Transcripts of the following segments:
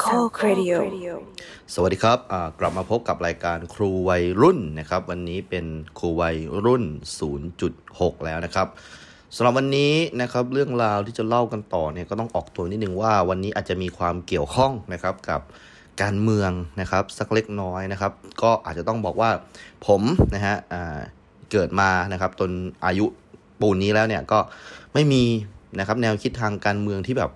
โคกเรดิโอสวัสดีครับอ่ากลับมาพบกับรายการครูวัยรุ่นนะครับ วันนี้เป็นครูวัยรุ่น 0.6 แล้วนะครับสำหรับวันนี้นะครับเรื่องราวที่จะเล่ากันต่อเนี่ยก็ต้องออกตัวนิดนึงว่าวันนี้อาจจะมีความเกี่ยวข้องนะครับกับการเมืองนะครับสักเล็กน้อยนะครับ ก็อาจจะต้องบอกว่าผมนะฮะอ่าเกิดมานะครับจนอายุปูนนี้แล้วเนี่ยก็ไม่มีนะครับแนวคิดทางการเมืองที่แบบ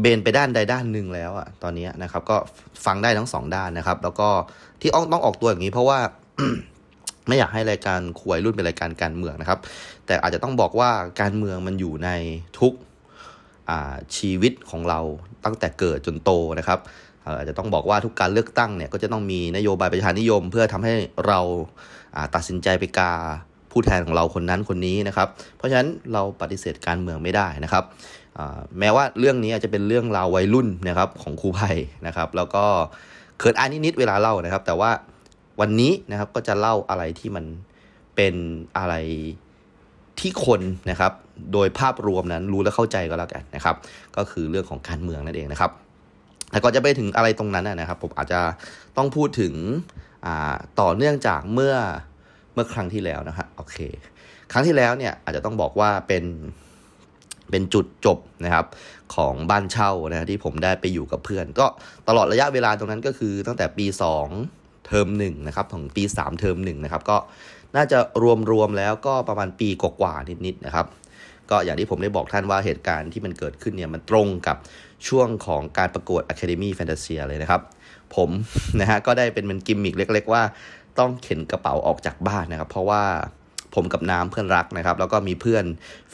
เบนไปด้านใดด้านหนึ่งแล้วอะตอนนี้นะครับ ก็ฟังได้ทั้งสองด้านนะครับ แล้วก็ที่อ่องต้องออกตัวอย่างนี้เพราะว่าไม่อยากให้รายการคุยรุ่นเป็นรายการการเมืองนะครับ แต่อาจจะต้องบอกว่าการเมืองมันอยู่ในทุกชีวิตของเราตั้งแต่เกิดจนโตนะครับอาจจะต้องบอกว่าทุกการเลือกตั้งเนี่ยก็จะต้องมีนโยบายประชานิยม เพื่อทำให้เราตัดสินใจไปกาผู้แทนของเราคนนั้นคนนี้นะครับ เพราะฉะนั้นเราปฏิเสธการเมืองไม่ได้นะครับ แม้ว่าเรื่องนี้อาจจะเป็นเรื่องราววัยรุ่นนะครับของครูไผ่นะครับ แล้วก็เขินอายนิดๆเวลาเล่านะครับ แต่ว่าวันนี้นะครับก็จะเล่าอะไรที่มันเป็นอะไรที่คนนะครับ โดยภาพรวมนั้นรู้และเข้าใจก็แล้วกันนะครับ ก็คือเรื่องของการเมืองนั่นเองนะครับแต่ก่อนจะไปถึงอะไรตรงนั้นนะครับ ผมอาจจะต้องพูดถึงต่อเนื่องจากเมื่อเมื่อครั้งที่แล้วนะครับโอเค ครั้งที่แล้วเนี่ยอาจจะต้องบอกว่าเป็น เป็นจุดจบนะครับของบ้านเช่านะที่ผมได้ไปอยู่กับเพื่อน ก็ตลอดระยะเวลาตรงนั้นก็คือตั้งแต่ปี 2 เทอม1นะครับถึงปี 3 เทอม1นะครับก็น่าจะรวมๆแล้วก็ประมาณปีกว่าๆนิดๆนะครับ ก็อย่างที่ผมได้บอกท่านว่าเหตุการณ์ที่มันเกิดขึ้นเนี่ยมันตรงกับช่วงของการประกวด Academy Fantasia เลยนะครับ ผมนะฮะก็ได้เป็นมันกิมมิกเล็ก ๆ ว่าต้องเข็นกระเป๋าออกจากบ้านนะครับ เพราะว่า ผมกับน้ำเพื่อนรักนะครับ แล้วก็มีเพื่อน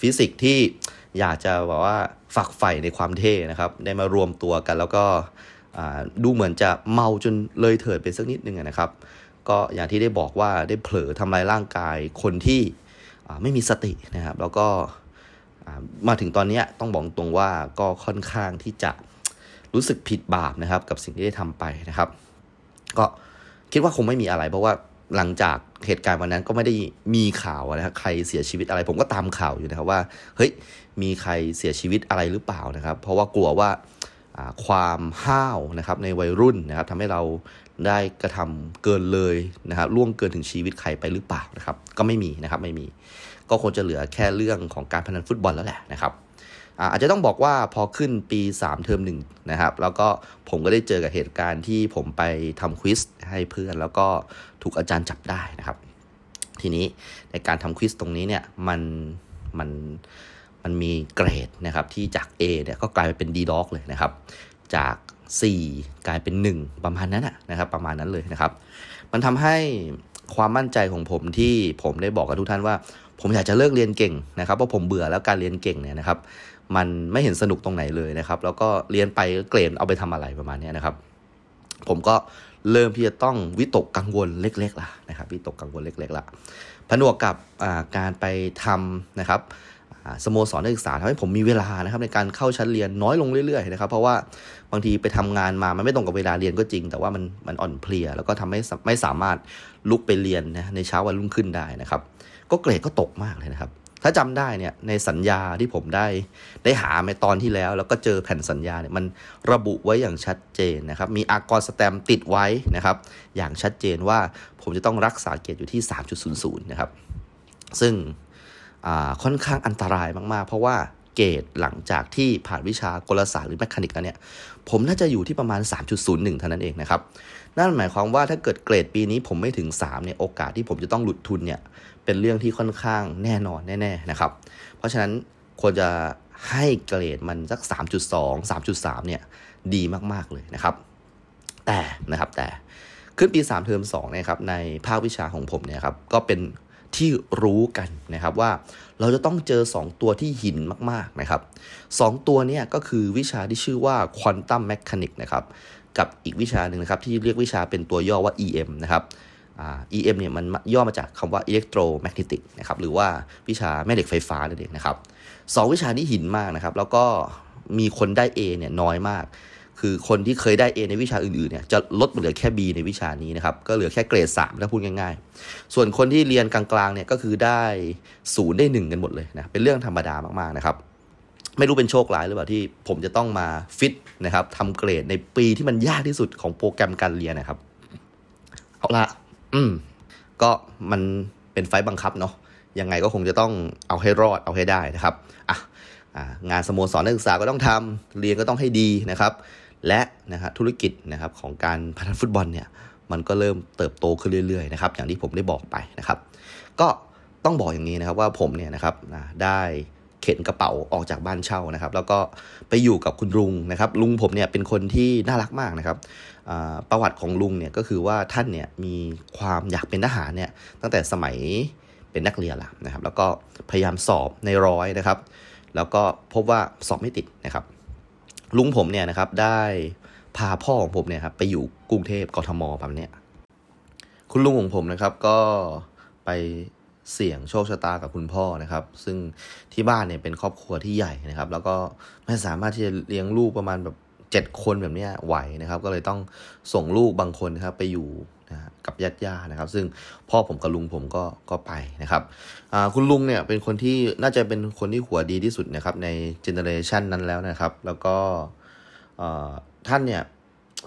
ฟิสิกส์ที่อยากจะบอกว่าฝักใฝ่ในความเท่นะครับ ได้มารวมตัวกัน แล้วก็ดูเหมือนจะเมาจนเลยเถิดไปสักนิดนึงนะครับ ก็อย่างที่ได้บอกว่าได้เผลอทำลายร่างกายคนที่ไม่มีสตินะครับ แล้วก็มาถึงตอนนี้ต้องบอกตรงว่าก็ค่อนข้างที่จะรู้สึกผิดบาปนะครับ กับสิ่งที่ได้ทำไปนะครับ ก็คิดว่าคงไม่มีอะไรเพราะว่า หลังจากเหตุการณ์วันนั้นก็ไม่ได้มีข่าวนะครับใครเสียชีวิตอะไร ผมก็ตามข่าวอยู่นะครับว่าเฮ้ยมีใครเสียชีวิตอะไรหรือเปล่านะครับ เพราะว่ากลัวว่าความห้าวนะครับในวัยรุ่นนะครับทำให้เราได้กระทำเกินเลยนะครับล่วงเกินถึงชีวิตใครไปหรือเปล่านะครับ ก็ไม่มีนะครับไม่มี ก็คงจะเหลือแค่เรื่องของการพนันฟุตบอลแล้วแหละนะครับ อาจจะต้องบอกว่าพอขึ้นปี 3 เทอมหนึ่งนะครับ แล้วก็ผมก็ได้เจอกับเหตุการณ์ที่ผมไปทำควิสให้เพื่อน แล้วก็ถูกอาจารย์จับได้นะครับ ทีนี้ในการทำควิสตรงนี้เนี่ยมันมันมันมีเกรดนะครับที่จาก A เนี่ยก็กลายไปเป็น D ด็อกเลยนะครับ จาก 4 กลายเป็น 1 ประมาณนั้นนะครับ ประมาณนั้นเลยนะครับ มันทำให้ความมั่นใจของผมที่ผมได้บอกกับทุกท่านว่า ผมอยากจะเลิกเรียนเก่งนะครับเพราะผมเบื่อแล้วการเรียนเก่งเนี่ยนะครับ มันไม่เห็นสนุกตรงไหนเลยนะครับ แล้วก็เรียนไปเกรดเอาไปทำอะไรประมาณนี้นะครับ ผมก็เริ่มที่จะต้องวิตกกังวลเล็กๆล่ะนะครับวิตกกังวลเล็กๆล่ะผนวกกับการไปทำนะครับสโมสรนักศึกษาทำให้ผมมีเวลานะครับในการเข้าชั้นเรียนน้อยลงเรื่อยๆนะครับเพราะว่าบางทีไปทำงานมามันไม่ตรงกับเวลาเรียนก็จริง แต่ว่ามันมันอ่อนเพลีย แล้วก็ทำให้ไม่สามารถลุกไปเรียนนะในเช้าวันรุ่งขึ้นได้นะครับ ก็เกรดก็ตกมากเลยนะครับ ถ้าจำได้เนี่ยในสัญญาที่ผมได้ได้หาในตอนที่แล้ว แล้วก็เจอแผ่นสัญญาเนี่ยมันระบุไว้อย่างชัดเจนนะครับมีอากรสแตมติดไว้นะครับ อย่างชัดเจนว่าผมจะต้องรักษาเกรดอยู่ที่ 3.00 นะครับ ซึ่งค่อนข้างอันตรายมาก ๆ เพราะว่าเกรดหลังจากที่ผ่านวิชากลศาสตร์หรือแมคานิกแล้วเนี่ย ผมน่าจะอยู่ที่ประมาณ 3.01 เท่านั้นเองนะครับ นั่นหมายความว่าถ้าเกิดเกรดปีนี้ผมไม่ถึง 3 เนี่ย โอกาสที่ผมจะต้องหลุดทุนเนี่ย เป็นเรื่องที่ค่อนข้างแน่นอนแน่ๆนะครับ เพราะฉะนั้นควรจะให้เกรดมันสัก 3.2 3.3 เนี่ยดีมากๆเลยนะครับ แต่นะครับแต่ขึ้นปี 3 เทอม2นะครับในภาควิชาของผมเนี่ยครับก็เป็นที่รู้กันนะครับว่าเราจะต้องเจอ 2 ตัวที่หินมากๆนะครับ 2 ตัวเนี่ยก็คือวิชาที่ชื่อว่าควอนตัมแมชานิกนะครับกับอีกวิชาหนึ่งนะครับที่เรียกวิชาเป็นตัวย่อว่า EM นะครับ EM เนี่ยมันย่อมาจากคำว่า electromagnetic นะครับหรือว่าวิชาแม่เหล็กไฟฟ้านั่นเองนะครับสองวิชานี้หินมากนะครับ แล้วก็มีคนได้ A เนี่ยน้อยมาก คือคนที่เคยได้ A ในวิชาอื่นๆเนี่ยจะลดเหลือแค่ B ในวิชานี้นะครับ ก็เหลือแค่เกรด3ถ้าพูดง่ายๆ ส่วนคนที่เรียนกลางๆเนี่ยก็คือได้ศูนย์ได้ 1 กันหมดเลยนะเป็นเรื่องธรรมดามากๆนะครับไม่รู้เป็นโชคร้ายหรือเปล่าที่ผมจะต้องมาฟิตนะครับทำเกรดในปีที่มันยากที่สุดของโปรแกรมการเรียนนะครับ เอาละ อืม ก็มันเป็นไฟบังคับเนาะยังไงก็คงจะต้องเอาให้รอดเอาให้ได้นะครับอะงานสโมสรนักศึกษาก็ต้องทำเรียนก็ต้องให้ดีนะครับ และนะครธุรกิจนะครับของการพัฒนาฟุตบอลเนี่ยมันก็เริ่มเติบโตขึ้นเรื่อยๆนะครับอย่างที่ผมได้บอกไปนะครับ ก็ต้องบอกอย่างนี้นะครับว่าผมเนี่ยนะครับได้เข็นกระเป๋าออกจากบ้านเช่านะครับ แล้วก็ไปอยู่กับคุณลุงนะครับ ลุงผมเนี่ยเป็นคนที่น่ารักมากนะครับ ประวัติของลุงเนี่ยก็คือว่าท่านเนี่ยมีความอยากเป็นทหารเนี่ยตั้งแต่สมัยเป็นนักเรียนละนะครับ แล้วก็พยายามสอบในร้อยนะครับ แล้วก็พบว่าสอบไม่ติดนะครับ ลุงผมเนี่ยนะครับได้พาพ่อของผมเนี่ยครับไปอยู่กรุงเทพกทมแบบเนี้ยคุณลุงของผมนะครับก็ไปเสี่ยงโชคชะตากับคุณพ่อนะครับ ซึ่งที่บ้านเนี่ยเป็นครอบครัวที่ใหญ่นะครับ แล้วก็ไม่สามารถที่จะเลี้ยงลูกประมาณแบบ เจ็ดคนแบบนี้ไหวนะครับ ก็เลยต้องส่งลูกบางคนนะครับไปอยู่นะกับญาติญาตินะครับ ซึ่งพ่อผมกับลุงผมก็ก็ไปนะครับคุณลุงเนี่ยเป็นคนที่น่าจะเป็นคนที่หัวดีที่สุดนะครับในเจเนอเรชันนั้นแล้วนะครับ แล้วก็ท่านเนี่ย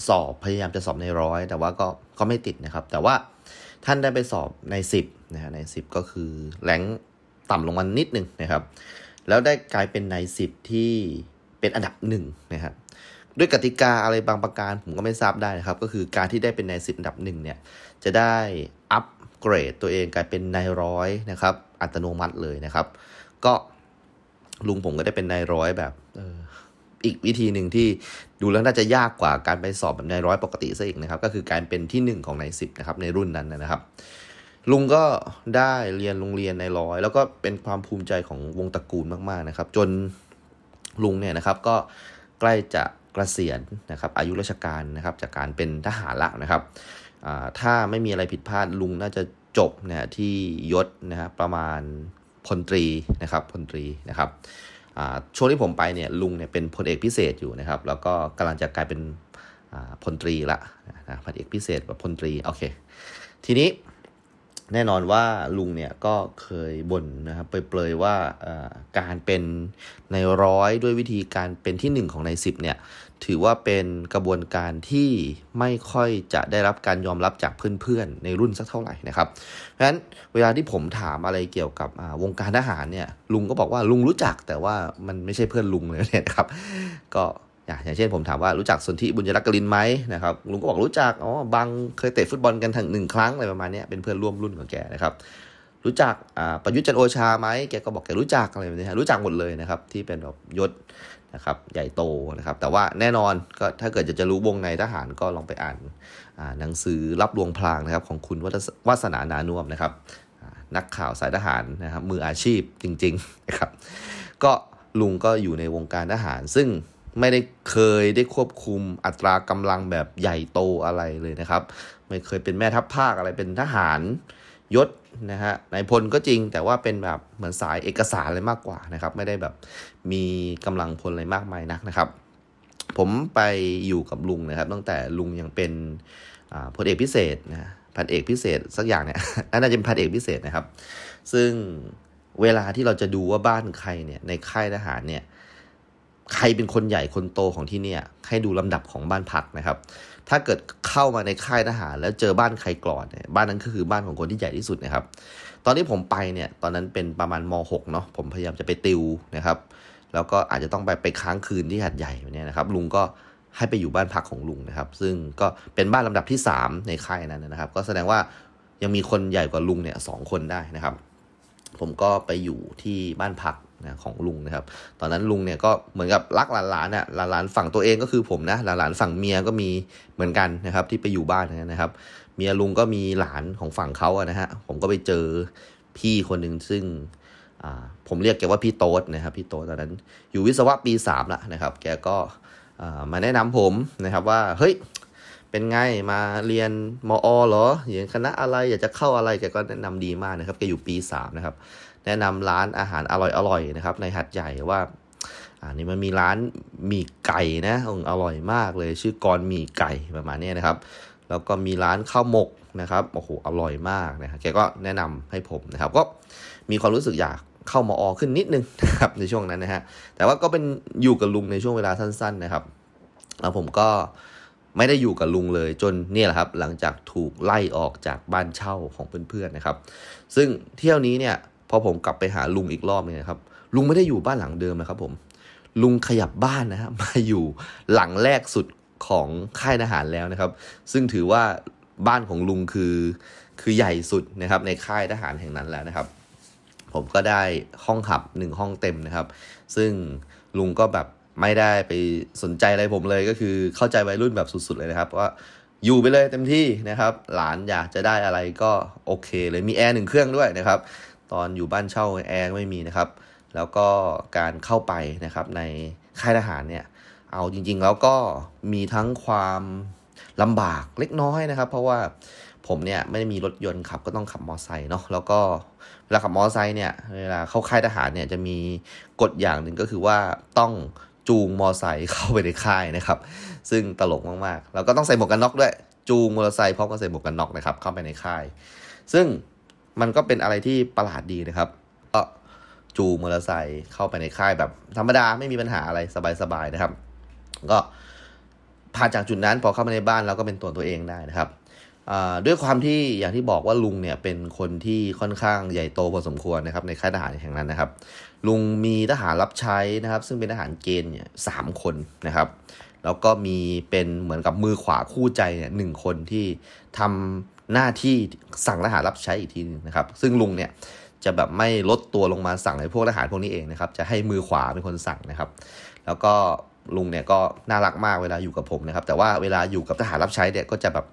สอบพยายามจะสอบในร้อยแต่ว่าก็ก็ไม่ติดนะครับ แต่ว่าท่านได้ไปสอบใน 10นะฮะใน 10 ก็คือแรงต่ำลงมานิดนึงนะครับ แล้วได้กลายเป็นใน 10 ที่เป็นอันดับหนึ่งนะครับ ด้วยกติกาอะไรบางประการผมก็ไม่ทราบได้นะครับ ก็คือการที่ได้เป็นในสิบอันดับหนึ่งเนี่ยจะได้อัปเกรดตัวเองกลายเป็นในร้อยนะครับ อัตโนมัติเลยนะครับ ก็ลุงผมก็ได้เป็นในร้อยแบบอีกวิธีหนึ่งที่ดูแล้วน่าจะยากกว่าการไปสอบแบบในร้อยปกติซะอีกนะครับ ก็คือการเป็นที่ 1 ของใน10นะครับในรุ่นนั้นนะครับ ลุงก็ได้เรียนโรงเรียนในร้อย แล้วก็เป็นความภูมิใจของวงตระกูลมากๆนะครับ จนลุงเนี่ยนะครับก็ใกล้จะ กระเสียนนะครับอายุราชการนะครับจากการเป็นทหารละนะครับถ้าไม่มีอะไรผิดพลาดลุงน่าจะจบนะที่ยศนะฮะประมาณพลตรีนะครับพลตรีนะครับช่วงที่ผมไปเนี่ยลุงเนี่ยเป็นพันเอกพิเศษอยู่นะครับ แล้วก็กำลังจะกลายเป็นพลตรีละนะพันเอกพิเศษแบบพลตรีโอเค ทีนี้ แน่นอนว่าลุงเนี่ยก็เคยบ่นนะครับเปรยๆว่าการเป็นนายร้อยด้วยวิธีการเป็นที่ 1 ของนายสิบเนี่ยถือว่าเป็นกระบวนการที่ไม่ค่อยจะได้รับการยอมรับจากเพื่อนๆ ในรุ่นสักเท่าไหร่นะครับเพราะฉะนั้นเวลาที่ผมถามอะไรเกี่ยวกับวงการทหารเนี่ยลุงก็บอกว่าลุงรู้จักแต่ว่ามันไม่ใช่เพื่อนลุงเลยเนี่ยครับก็ อย่างเช่นผมถามว่ารู้จักสนธิบุญยรักกลินไหมนะครับลุงก็บอกรู้จักอ๋อบางเคยเตะฟุตบอลกันถึงหนึ่งครั้งอะไรประมาณนี้เป็นเพื่อนร่วมรุ่นของแกนะครับรู้จักประยุทธ์จันโอชาไหมแกก็บอกแกรู้จักอะไรแบบนี้รู้จักหมดเลยนะครับที่เป็นแบบยศนะครับใหญ่โตนะครับแต่ว่าแน่นอนก็ถ้าเกิดจะจะรู้วงในทหารก็ลองไปอ่านหนังสือรับลวงพลางนะครับของคุณวัฒนานานุ่มนะครับนักข่าวสายทหารนะครับมืออาชีพจริงๆนะครับก็ลุงก็อยู่ในวงการทหาร ซึ่ง ไม่ได้เคยได้ควบคุมอัตรากำลังแบบใหญ่โตอะไรเลยนะครับ ไม่เคยเป็นแม่ทัพภาคอะไรเป็นทหารยศนะฮะนายพลก็จริงแต่ว่าเป็นแบบเหมือนสายเอกสารอะไรมากกว่านะครับ ไม่ได้แบบมีกำลังพลอะไรมากมายนักนะครับ ผมไปอยู่กับลุงนะครับ ตั้งแต่ลุงยังเป็นพลเอกพิเศษนะพันเอกพิเศษสักอย่างเนี่ยน่าจะเป็นพันเอกพิเศษนะครับ ซึ่งเวลาที่เราจะดูว่าบ้านใครเนี่ยในค่ายทหารเนี่ย ใครเป็นคนใหญ่คนโตของที่เนี่ย ให้ดูลำดับของบ้านพักนะครับ ถ้าเกิดเข้ามาในค่ายทหาร แล้วเจอบ้านใครก่อนเนี่ยบ้านนั้นก็คือบ้านของคนที่ใหญ่ที่สุดนะครับ ตอนที่ผมไปเนี่ย ตอนนั้นเป็นประมาณม .6 เนาะผมพยายามจะไปติวนะครับ แล้วก็อาจจะต้องไปไปค้างคืนที่หัดใหญ่เนี่ยนะครับ ลุงก็ให้ไปอยู่บ้านพักของลุงนะครับ ซึ่งก็เป็นบ้านลำดับที่ 3 ในค่ายนั้นนะครับ ก็แสดงว่ายังมีคนใหญ่กว่าลุงเนี่ยสคนได้นะครับ ผมก็ไปอยู่ที่บ้านพัก นะของลุงนะครับ ตอนนั้นลุงเนี่ยก็เหมือนกับรักหลานๆน่ะหลานๆฝั่งตัวเองก็คือผมนะหลานๆฝั่งเมียก็มีเหมือนกันนะครับ ที่ไปอยู่บ้านนะครับ เมียลุงก็มีหลานของฝั่งเขาอะนะฮะผมก็ไปเจอพี่คนหนึ่งซึ่งผมเรียกแกว่าพี่โต๊ดนะครับพี่โต๊ดตอนนั้น อยู่วิศวะปีสามละนะครับ แกก็มาแนะนำผมนะครับว่าเฮ้ยเป็นไงมาเรียนมอเหรออย่างคณะอะไรอยากจะเข้าอะไรแกก็แนะนำดีมากนะครับแกอยู่ปีสามนะครับ แนะนำร้านอาหารอร่อยๆนะครับ ในหัดใหญ่ว่าอ่านี่มันมีร้านหมี่ไก่นะอร่อยมากเลย ชื่อกรหมี่ไก่ประมาณนี้นะครับ แล้วก็มีร้านข้าวหมกนะครับโอ้โหอร่อยมากนะครับแกก็แนะนำให้ผมนะครับ ก็มีความรู้สึกอยากเข้ามาออขึ้นนิดนึงนะครับในช่วงนั้นนะฮะแต่ว่าก็เป็นอยู่กับลุงในช่วงเวลาสั้น ๆ นะครับ แล้วผมก็ไม่ได้อยู่กับลุงเลยจนเนี่ยแหละครับ หลังจากถูกไล่ออกจากบ้านเช่าของเพื่อนๆนะครับ ซึ่งเที่ยวนี้เนี่ย พอผมกลับไปหาลุงอีกรอบนึงครับ ลุงไม่ได้อยู่บ้านหลังเดิมนะครับผม ลุงขยับบ้านนะฮะมาอยู่หลังแรกสุดของค่ายทหารแล้วนะครับ ซึ่งถือว่าบ้านของลุงคือคือใหญ่สุดนะครับในค่ายทหารแห่งนั้นแล้วนะครับ ผมก็ได้ห้องขับหนึ่งห้องเต็มนะครับ ซึ่งลุงก็แบบไม่ได้ไปสนใจอะไรผมเลยก็คือเข้าใจวัยรุ่นแบบสุดๆเลยนะครับว่าอยู่ไปเลยเต็มที่นะครับ หลานอยากจะได้อะไรก็โอเคเลยมีแอร์หนึ่งเครื่องด้วยนะครับ ตอนอยู่บ้านเช่าแอร์ไม่มีนะครับ แล้วก็การเข้าไปนะครับในค่ายทหารเนี่ย เอาจริง ๆ แล้วก็มีทั้งความลำบากเล็กน้อยนะครับ เพราะว่าผมเนี่ยไม่ได้มีรถยนต์ขับก็ต้องขับมอเตอร์ไซค์เนาะแล้วก็เวลาขับมอเตอร์ไซค์เนี่ยเวลาเข้าค่ายทหารเนี่ยจะมีกฎอย่างหนึ่งก็คือว่าต้องจูงมอไซค์เข้าไปในค่ายนะครับ ซึ่งตลกมากๆแล้วก็ต้องใส่หมวกกันน็อกด้วย จูงมอเตอร์ไซค์พร้อมกับใส่หมวกกันน็อกนะครับเข้าไปในค่าย ซึ่ง มันก็เป็นอะไรที่ประหลาดดีนะครับ ก็จูมอเตอร์ไซค์เข้าไปในค่ายแบบ ธรรมดาไม่มีปัญหาอะไรสบายๆนะครับ ก็ผ่านจากจุดนั้นพอเข้ามาในบ้านเราก็เป็นตัวตัวเองได้นะครับด้วยความที่อย่างที่บอกว่าลุงเนี่ยเป็นคนที่ค่อนข้างใหญ่โตพอสมควรนะครับในค่ายทหารแห่งนั้นนะครับ ลุงมีทหารรับใช้นะครับ ซึ่งเป็นทหารเกณฑ์เนี่ยสามคนนะครับ แล้วก็มีเป็นเหมือนกับมือขวาคู่ใจเนี่ยหนึ่งคนที่ทำ หน้าที่สั่งทหารรับใช้อีกทีนึงนะครับ ซึ่งลุงเนี่ยจะแบบไม่ลดตัวลงมาสั่งให้พวกทหารพวกนี้เองนะครับ จะให้มือขวาเป็นคนสั่งนะครับ แล้วก็ลุงเนี่ยก็น่ารักมากเวลาอยู่กับผมนะครับ แต่ว่าเวลาอยู่กับทหารรับใช้เนี่ยก็จะแบบ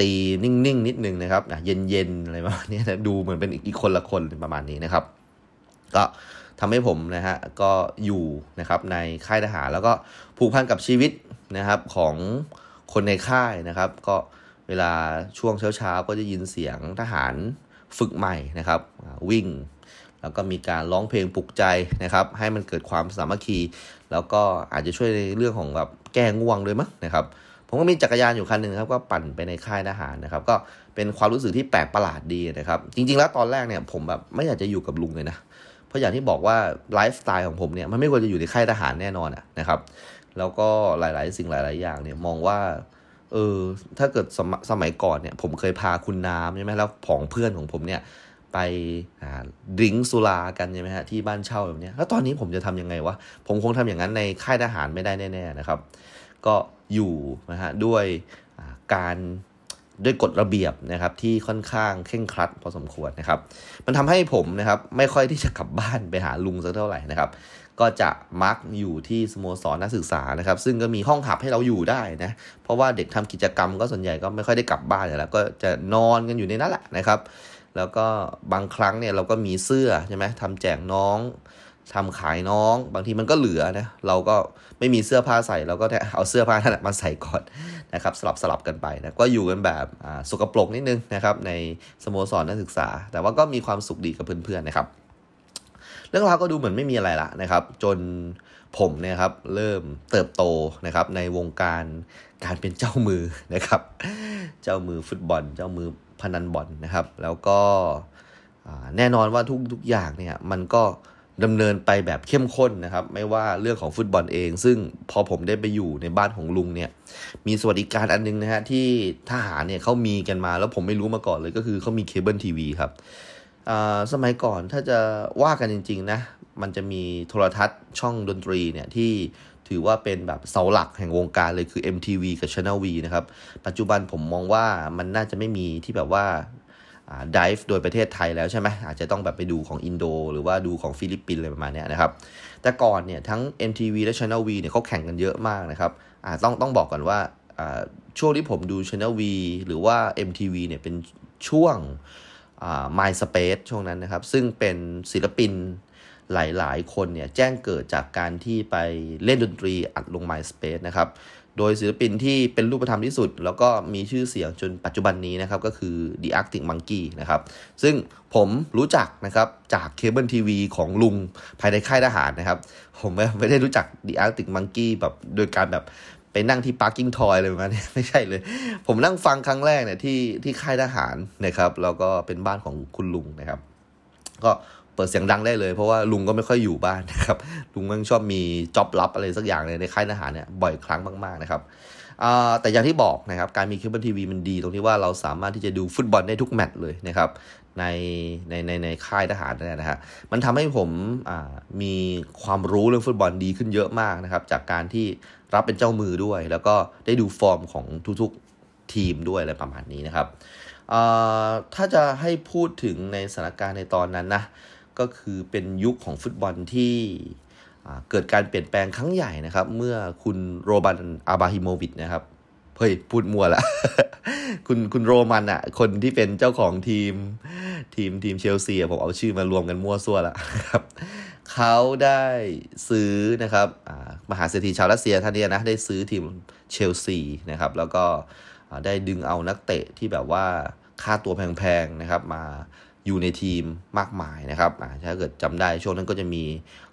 ตีนิ่งๆนิดนึงนะครับเย็นๆอะไรประมาณนี้นะดูเหมือนเป็นอีกคนละคนประมาณนี้นะครับ ก็ทำให้ผมนะฮะก็อยู่นะครับในค่ายทหารแล้วก็ผูกพันกับชีวิตนะครับของคนในค่ายนะครับ ก็ วลาช่วงเช้าๆก็จะยินเสียงทหารฝึกใหม่นะครับ วิ่ง แล้วก็มีการร้องเพลงปลุกใจนะครับ ให้มันเกิดความสามัคคี แล้วก็อาจจะช่วยในเรื่องของแบบแก้ง่วงด้วยมั้งนะครับ ผมก็มีจักรยานอยู่คันหนึ่งครับก็ปั่นไปในค่ายทหารนะครับ ก็เป็นความรู้สึกที่แปลกประหลาดดีนะครับ จริง ๆ แล้วตอนแรกเนี่ยผมแบบไม่อยากจะอยู่กับลุงเลยนะเพราะอย่างที่บอกว่าไลฟ์สไตล์ของผมเนี่ยมันไม่ควรจะอยู่ในค่ายทหารแน่นอนนะครับ แล้วก็หลาย ๆ สิ่งหลาย ๆ อย่างเนี่ยมองว่า เออ ถ้าเกิดสมสมัยก่อนเนี่ย ผมเคยพาคุณน้ำใช่ไหมแล้วผองเพื่อนของผมเนี่ย ไปดื่มสุรากันใช่ไหมฮะที่บ้านเช่าแบบนี้แล้วตอนนี้ผมจะทํำยังไงวะ ผมคงทำอย่างนั้นในค่ายทหารไม่ได้แน่ๆนะครับ ก็อยู่นะฮะด้วยการด้วยกฎระเบียบนะครับที่ค่อนข้างเข่งครัดพอสมควรนะครับ มันทำให้ผมนะครับไม่ค่อยที่จะกลับบ้านไปหาลุงสักเท่าไหร่นะครับ ก็จะมักอยู่ที่สโมสรนักศึกษานะครับ ซึ่งก็มีห้องหับให้เราอยู่ได้นะ เพราะว่าเด็กทำกิจกรรมก็ส่วนใหญ่ก็ไม่ค่อยได้กลับบ้านแล้ว ก็จะนอนกันอยู่ในนั้นแหละนะครับ แล้วก็บางครั้งเนี่ยเราก็มีเสื้อใช่ไหมทำแจกน้องทำขายน้องบางทีมันก็เหลือนะเราก็ไม่มีเสื้อผ้าใส่เราก็เอาเสื้อผ้านั้นมาใส่ก่อนนะครับสลับสลับกันไปนะก็อยู่กันแบบสุกปรกนิดนึงนะครับในสโมสรนักศึกษา แต่ว่าก็มีความสุขดีกับเพื่อนๆนะครับ เรื่องราวก็ดูเหมือนไม่มีอะไรละนะครับ จนผมเนี่ยครับเริ่มเติบโตนะครับในวงการการเป็นเจ้ามือนะครับ เจ้ามือฟุตบอล เจ้ามือพนันบอลนะครับ แล้วก็แน่นอนว่าทุกทุกอย่างเนี่ยมันก็ดำเนินไปแบบเข้มข้นนะครับ ไม่ว่าเรื่องของฟุตบอลเอง ซึ่งพอผมได้ไปอยู่ในบ้านของลุงเนี่ย มีสวัสดิการอันนึงนะฮะที่ทหารเนี่ยเขามีกันมาแล้วผมไม่รู้มาก่อนเลยก็คือเขามีเคเบิลทีวีครับ สมัยก่อนถ้าจะว่ากันจริง ๆ นะ มันจะมีโทรทัศน์ช่องดนตรีเนี่ยที่ถือว่าเป็นแบบเสาหลักแห่งวงการเลยคือ MTV กับ Channel V นะครับ ปัจจุบันผมมองว่ามันน่าจะไม่มีที่แบบว่าดิฟโดยประเทศไทยแล้วใช่ไหมอาจจะต้องแบบไปดูของอินโด หรือว่าดูของฟิลิปปินส์อะไรประมาณนี้นะครับ แต่ก่อนเนี่ยทั้ง MTV และ Channel V เนี่ยเขาแข่งกันเยอะมากนะครับต้องต้องบอกก่อนว่าช่วงที่ผมดู Channel V หรือว่า MTV เนี่ยเป็นช่วง MySpace ช่วงนั้นนะครับ ซึ่งเป็นศิลปินหลาย ๆ คนเนี่ยแจ้งเกิดจากการที่ไปเล่นดนตรีอัดลง MySpace นะครับ โดยศิลปินที่เป็นรูปธรรมที่สุด แล้วก็มีชื่อเสียงจนปัจจุบันนี้นะครับ ก็คือ The Arctic Monkey นะครับ ซึ่งผมรู้จักนะครับจากเคเบิลทีวีของลุงภายในค่ายทหารนะครับ ผมไม่ได้รู้จัก The Arctic Monkey แบบโดยการแบบ ไปนั่งที่ Parking Toy อะไรประมาณนี้ไม่ใช่เลย ผมนั่งฟังครั้งแรกเนี่ยที่ที่ค่ายทหารนะครับ แล้วก็เป็นบ้านของคุณลุงนะครับ ก็เปิดเสียงดังได้เลยเพราะว่าลุงก็ไม่ค่อยอยู่บ้านนะครับ ลุงมันชอบมี job ลับอะไรสักอย่างเลยในค่ายทหารเนี่ยบ่อยครั้งมากๆนะครับแต่อย่างที่บอกนะครับการมีเคเบิลทีวีมันดีตรงที่ว่าเราสามารถที่จะดูฟุตบอลได้ทุกแมตช์เลยนะครับในในในในค่ายทหารนี่นะฮะมันทำให้ผมมีความรู้เรื่องฟุตบอลดีขึ้นเยอะมากนะครับ จากการที่ รับเป็นเจ้ามือด้วย แล้วก็ได้ดูฟอร์มของทุกๆทีมด้วยอะไรประมาณนี้นะครับถ้าจะให้พูดถึงในสถานการณ์ในตอนนั้นนะก็คือเป็นยุคของฟุตบอลที่เกิดการเปลี่ยนแปลงครั้งใหญ่นะครับ เมื่อคุณโรบันอาบาฮิโมวิชนะครับเฮ้ยพูดมั่วละคุณคุณโรมันอะคนที่เป็นเจ้าของทีมทีมทีมเชลซีผมเอาชื่อมารวมกันมั่วซั่วละครับ เขาได้ซื้อนะครับมหาเศรษฐีชาวรัสเซียท่านนี้นะ ได้ซื้อทีมเชลซีนะครับ แล้วก็ได้ดึงเอานักเตะที่แบบว่าค่าตัวแพงๆนะครับมาอยู่ในทีมมากมายนะครับถ้าเกิดจำได้ช่วงนั้นก็จะมี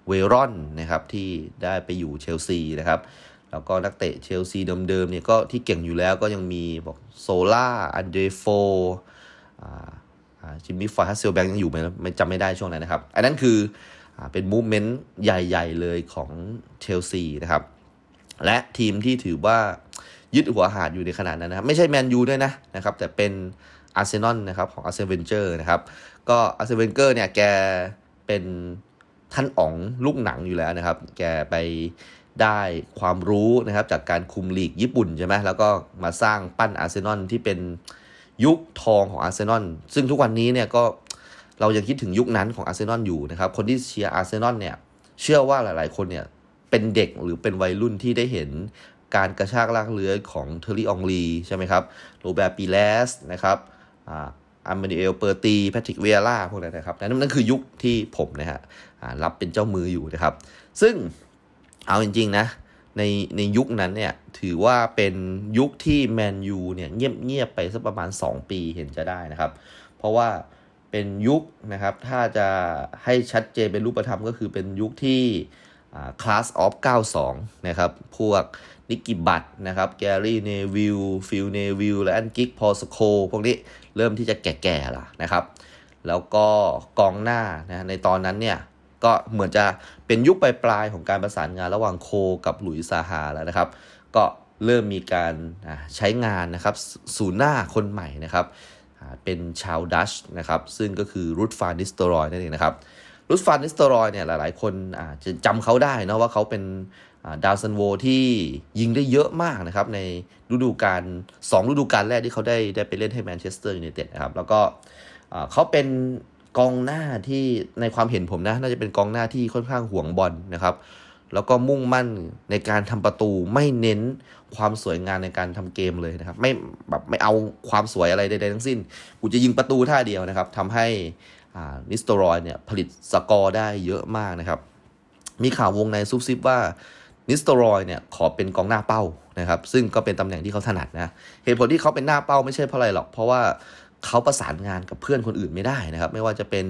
เวรอนนะครับที่ได้ไปอยู่เชลซีนะครับแล้วก็นักเตะเชลซีเดิมๆเนี่ยก็ที่เก่งอยู่แล้วก็ยังมีบอกโซล่าอันเดโฟจิมมี่ ฟลอยด์ ฮัสเซลเบงค์ยังอยู่ไหมจำไม่ได้ช่วงนั้นนะครับ อันนั้นคือ เป็น movement ใหญ่ ๆ เลยของเชลซีนะครับ และทีมที่ถือว่ายึดหัวหาดอยู่ในขนาดนั้นนะครับ ไม่ใช่แมนยูด้วยนะนะครับ แต่เป็นอาร์เซนอลนะครับของอาร์แซนเวนเกอร์นะครับ ก็อาร์แซนเวนเกอร์เนี่ยแกเป็นท่านอ๋องลูกหนังอยู่แล้วนะครับ แกไปได้ความรู้นะครับจากการคุมลีกญี่ปุ่นใช่ไหมแล้วก็มาสร้างปั้นอาร์เซนอลที่เป็นยุคทองของอาร์เซนอลซึ่งทุกวันนี้เนี่ยก็ เรายังคิดถึงยุคนั้นของอาร์เซนอลอยู่นะครับ คนที่เชียร์อาร์เซนอลเนี่ย เชื่อว่าหลายๆ คนเนี่ย เป็นเด็กหรือเป็นวัยรุ่นที่ได้เห็นการกระชากลากเลื้อยของเธียร์รี่ อองรีใช่ไหมครับโรแบร์ปิแรสนะครับอเอ็มมานูเอลเปอตีต์ แพทริก วิเอร่าพวกนั้นนะครับนั่นนั่นคือยุคที่ผมนะฮะรับเป็นเจ้ามืออยู่นะครับ ซึ่งเอาจริง ๆ นะ ในในยุคนั้นเนี่ย ถือว่าเป็นยุคที่แมนยูเนี่ยเงียบเงียบไปสักประมาณ 2 ปีเห็นจะได้นะครับ เพราะว่า เป็นยุคนะครับ ถ้าจะให้ชัดเจนเป็นรูปธรรมก็คือเป็นยุคที่ class of 92 นะครับ พวกนิคกี้ บัตต์นะครับแกรี่เนวิลล์ฟิลเนวิลและอันกิกพอสโคพวกนี้เริ่มที่จะแก่ๆละนะครับ แล้วก็กองหน้านะในตอนนั้นเนี่ย ก็เหมือนจะเป็นยุคปลายๆของการประสานงานระหว่างโคลกับหลุยส์ ซาฮาแล้วนะครับ ก็เริ่มมีการใช้งานนะครับ ศูนย์หน้าคนใหม่นะครับ เป็นชาวดัตช์นะครับซึ่งก็คือรุด ฟานนิสเตลรอยนั่นเองนะครับรุด ฟานนิสเตลรอยเนี่ยหลายๆ คนอาจจะจำเขาได้นะว่าเขาเป็นดาวซัลโวที่ยิงได้เยอะมากนะครับในฤดูกาล2ฤดูกาลแรกที่เขาได้ได้ไปเล่นให้แมนเชสเตอร์ยูไนเต็ดนะครับแล้วก็เขาเป็นกองหน้าที่ในความเห็นผมนะน่าจะเป็นกองหน้าที่ค่อนข้างหวงบอลนะครับ แล้วก็มุ่งมั่นในการทำประตูไม่เน้นความสวยงามในการทำเกมเลยนะครับ ไม่แบบไม่เอาความสวยอะไรใดๆทั้งสิ้น กูจะยิงประตูท่าเดียวนะครับทำให้นิสเตลรอยเนี่ยผลิตสกอร์ได้เยอะมากนะครับ มีข่าววงในซุบซิบว่านิสโตรอยเนี่ยขอเป็นกองหน้าเป้านะครับซึ่งก็เป็นตำแหน่งที่เขาถนัดนะเหตุผลที่เขาเป็นหน้าเป้าไม่ใช่เพราะอะไรหรอก เพราะว่าเขาประสานงานกับเพื่อนคนอื่นไม่ได้นะครับ ไม่ว่าจะเป็น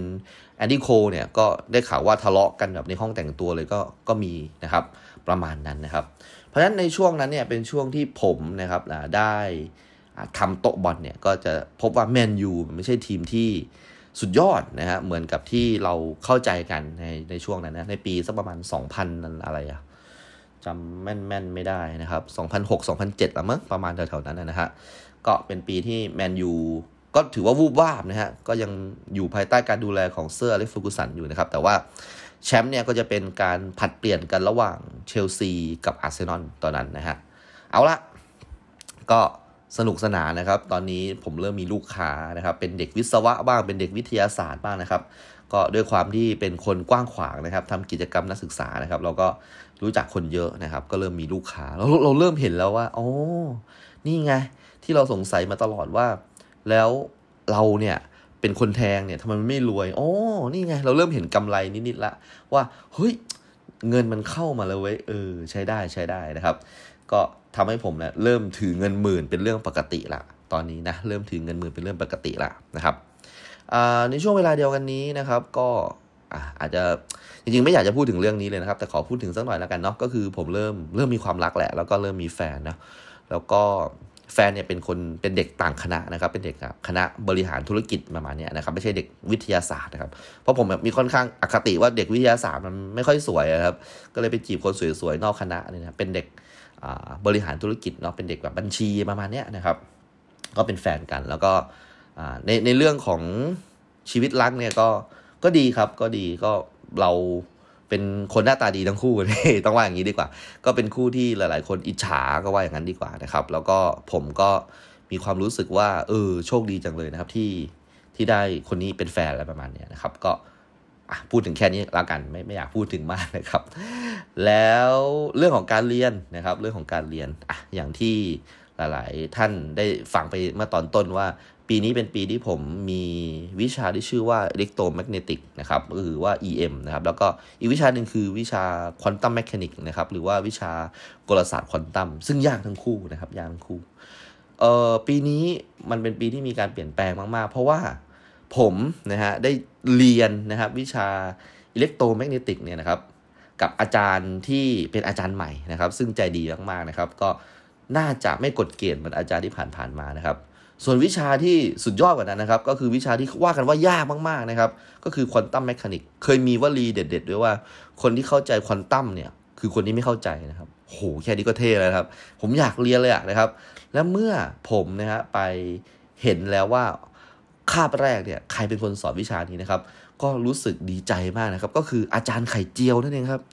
แอนดี้โคเนี่ยก็ได้ข่าวว่าทะเลาะกันแบบในห้องแต่งตัวเลยก็ก็มีนะครับประมาณนั้นนะครับ เพราะฉะนั้นในช่วงนั้นเนี่ยเป็นช่วงที่ผมนะครับได้ทำโต๊ะบอลเนี่ยก็จะพบว่าแมนยูไม่ใช่ทีมที่สุดยอดนะฮะเหมือนกับที่เราเข้าใจกันในในช่วงนั้นนะในปีสักประมาณ 2,000 อะไรอะจำแม่นๆไม่ได้นะครับ 2006-2007ละมั้งประมาณแถวๆนั้นนะฮะก็เป็นปีที่แมนยู ก็ถือว่าวูบวาบนะฮะ ก็ยังอยู่ภายใต้การดูแลของเซอร์อเล็กซ์ เฟอร์กูสันอยู่นะครับ แต่ว่าแชมป์เนี่ยก็จะเป็นการผัดเปลี่ยนกันระหว่างเชลซีกับอาร์เซนอลตอนนั้นนะฮะ เอาละก็สนุกสนานนะครับ ตอนนี้ผมเริ่มมีลูกค้านะครับ เป็นเด็กวิศวะบ้าง เป็นเด็กวิทยาศาสตร์บ้างนะครับ ก็ด้วยความที่เป็นคนกว้างขวางนะครับทำกิจกรรมนักศึกษานะครับ เราก็รู้จักคนเยอะนะครับ ก็เริ่มมีลูกค้าเราเราเริ่มเห็นแล้วว่าโอ้นี่ไง ที่เราสงสัยมาตลอดว่า แล้วเราเนี่ยเป็นคนแทงเนี่ยทำไมมันไม่รวยอ๋อนี่ไง เราเริ่มเห็นกำไรนิดๆละว่าเฮ้ยเงินมันเข้ามาแล้วเว้ยเออใช้ได้ใช้ได้นะครับ ก็ทำให้ผมเนี่ยเริ่มถือเงินหมื่นเป็นเรื่องปกติละตอนนี้นะเริ่มถือเงินหมื่นเป็นเรื่องปกติละนะครับในช่วงเวลาเดียวกันนี้นะครับ ก็อาจจะจริงๆไม่อยากจะพูดถึงเรื่องนี้เลยนะครับ แต่ขอพูดถึงสักหน่อยแล้วกันเนาะก็คือผมเริ่มเริ่มมีความรักแหละ แล้วก็เริ่มมีแฟนนะแล้วก็ แฟนเนี่ยเป็นคนเป็นเด็กต่างคณะนะครับ เป็นเด็กคณะบริหารธุรกิจประมาณนี้นะครับ ไม่ใช่เด็กวิทยาศาสตร์นะครับ เพราะผมแบบมีค่อนข้างอคติว่าเด็กวิทยาศาสตร์มันไม่ค่อยสวยนะครับ ก็เลยไปจีบคนสวยๆนอกคณะนี่นะเป็นเด็กบริหารธุรกิจเนาะเป็นเด็กแบบบัญชีประมาณนี้นะครับ ก็เป็นแฟนกันแล้วก็ในในเรื่องของชีวิตรักเนี่ยก็ก็ดีครับก็ดีก็เรา เป็นคนหน้าตาดีทั้งคู่ต้องว่าอย่างนี้ดีกว่า ก็เป็นคู่ที่หลาย ๆ คนอิจฉาก็ว่าอย่างนั้นดีกว่านะครับ แล้วก็ผมก็มีความรู้สึกว่า เออโชคดีจังเลยนะครับที่ที่ได้คนนี้เป็นแฟนอะไรประมาณนี้นะครับ ก็พูดถึงแค่นี้แล้วกันไม่ไม่อยากพูดถึงมากนะครับ แล้วเรื่องของการเรียนนะครับ เรื่องของการเรียนอะอย่างที่หลาย ๆ ท่านได้ฟังไปเมื่อตอนต้นว่า ปีนี้เป็นปีที่ผมมีวิชาที่ชื่อว่า electromagnetic นะครับหรือว่า EM นะครับ แล้วก็อีกวิชาหนึ่งคือวิชา quantum mechanics นะครับ หรือว่าวิชากลศาสตร์ควอนตัมซึ่งยากทั้งคู่นะครับ ยากทั้งคู่ เอ่อ ปีนี้มันเป็นปีที่มีการเปลี่ยนแปลงมาก ๆ เพราะว่าผมนะฮะได้เรียนนะครับวิชาอิเล็กโทรแมกเนติกเนี่ยนะครับกับอาจารย์ที่เป็นอาจารย์ใหม่นะครับ ซึ่งใจดีมากๆนะครับ ก็น่าจะไม่กดเกณฑ์เหมือนอาจารย์ที่ผ่านๆมานะครับ ส่วนวิชาที่สุดยอดกว่านั้นนะครับ ก็คือวิชาที่ว่ากันว่ายากมากๆนะครับ ก็คือควอนตัมแมชานิกเคยมีวลีเด็ด ๆ ด้วยว่า คนที่เข้าใจควอนตัมเนี่ย คือคนที่ไม่เข้าใจนะครับโหแค่นี้ก็เท่แล้วครับ ผมอยากเรียนเลยอะนะครับ แล้วเมื่อผมนะฮะไปเห็นแล้วว่าคาบแรกเนี่ยใครเป็นคนสอนวิชานี้นะครับ ก็รู้สึกดีใจมากนะครับ ก็คืออาจารย์ไข่เจียวนั่นเองครับ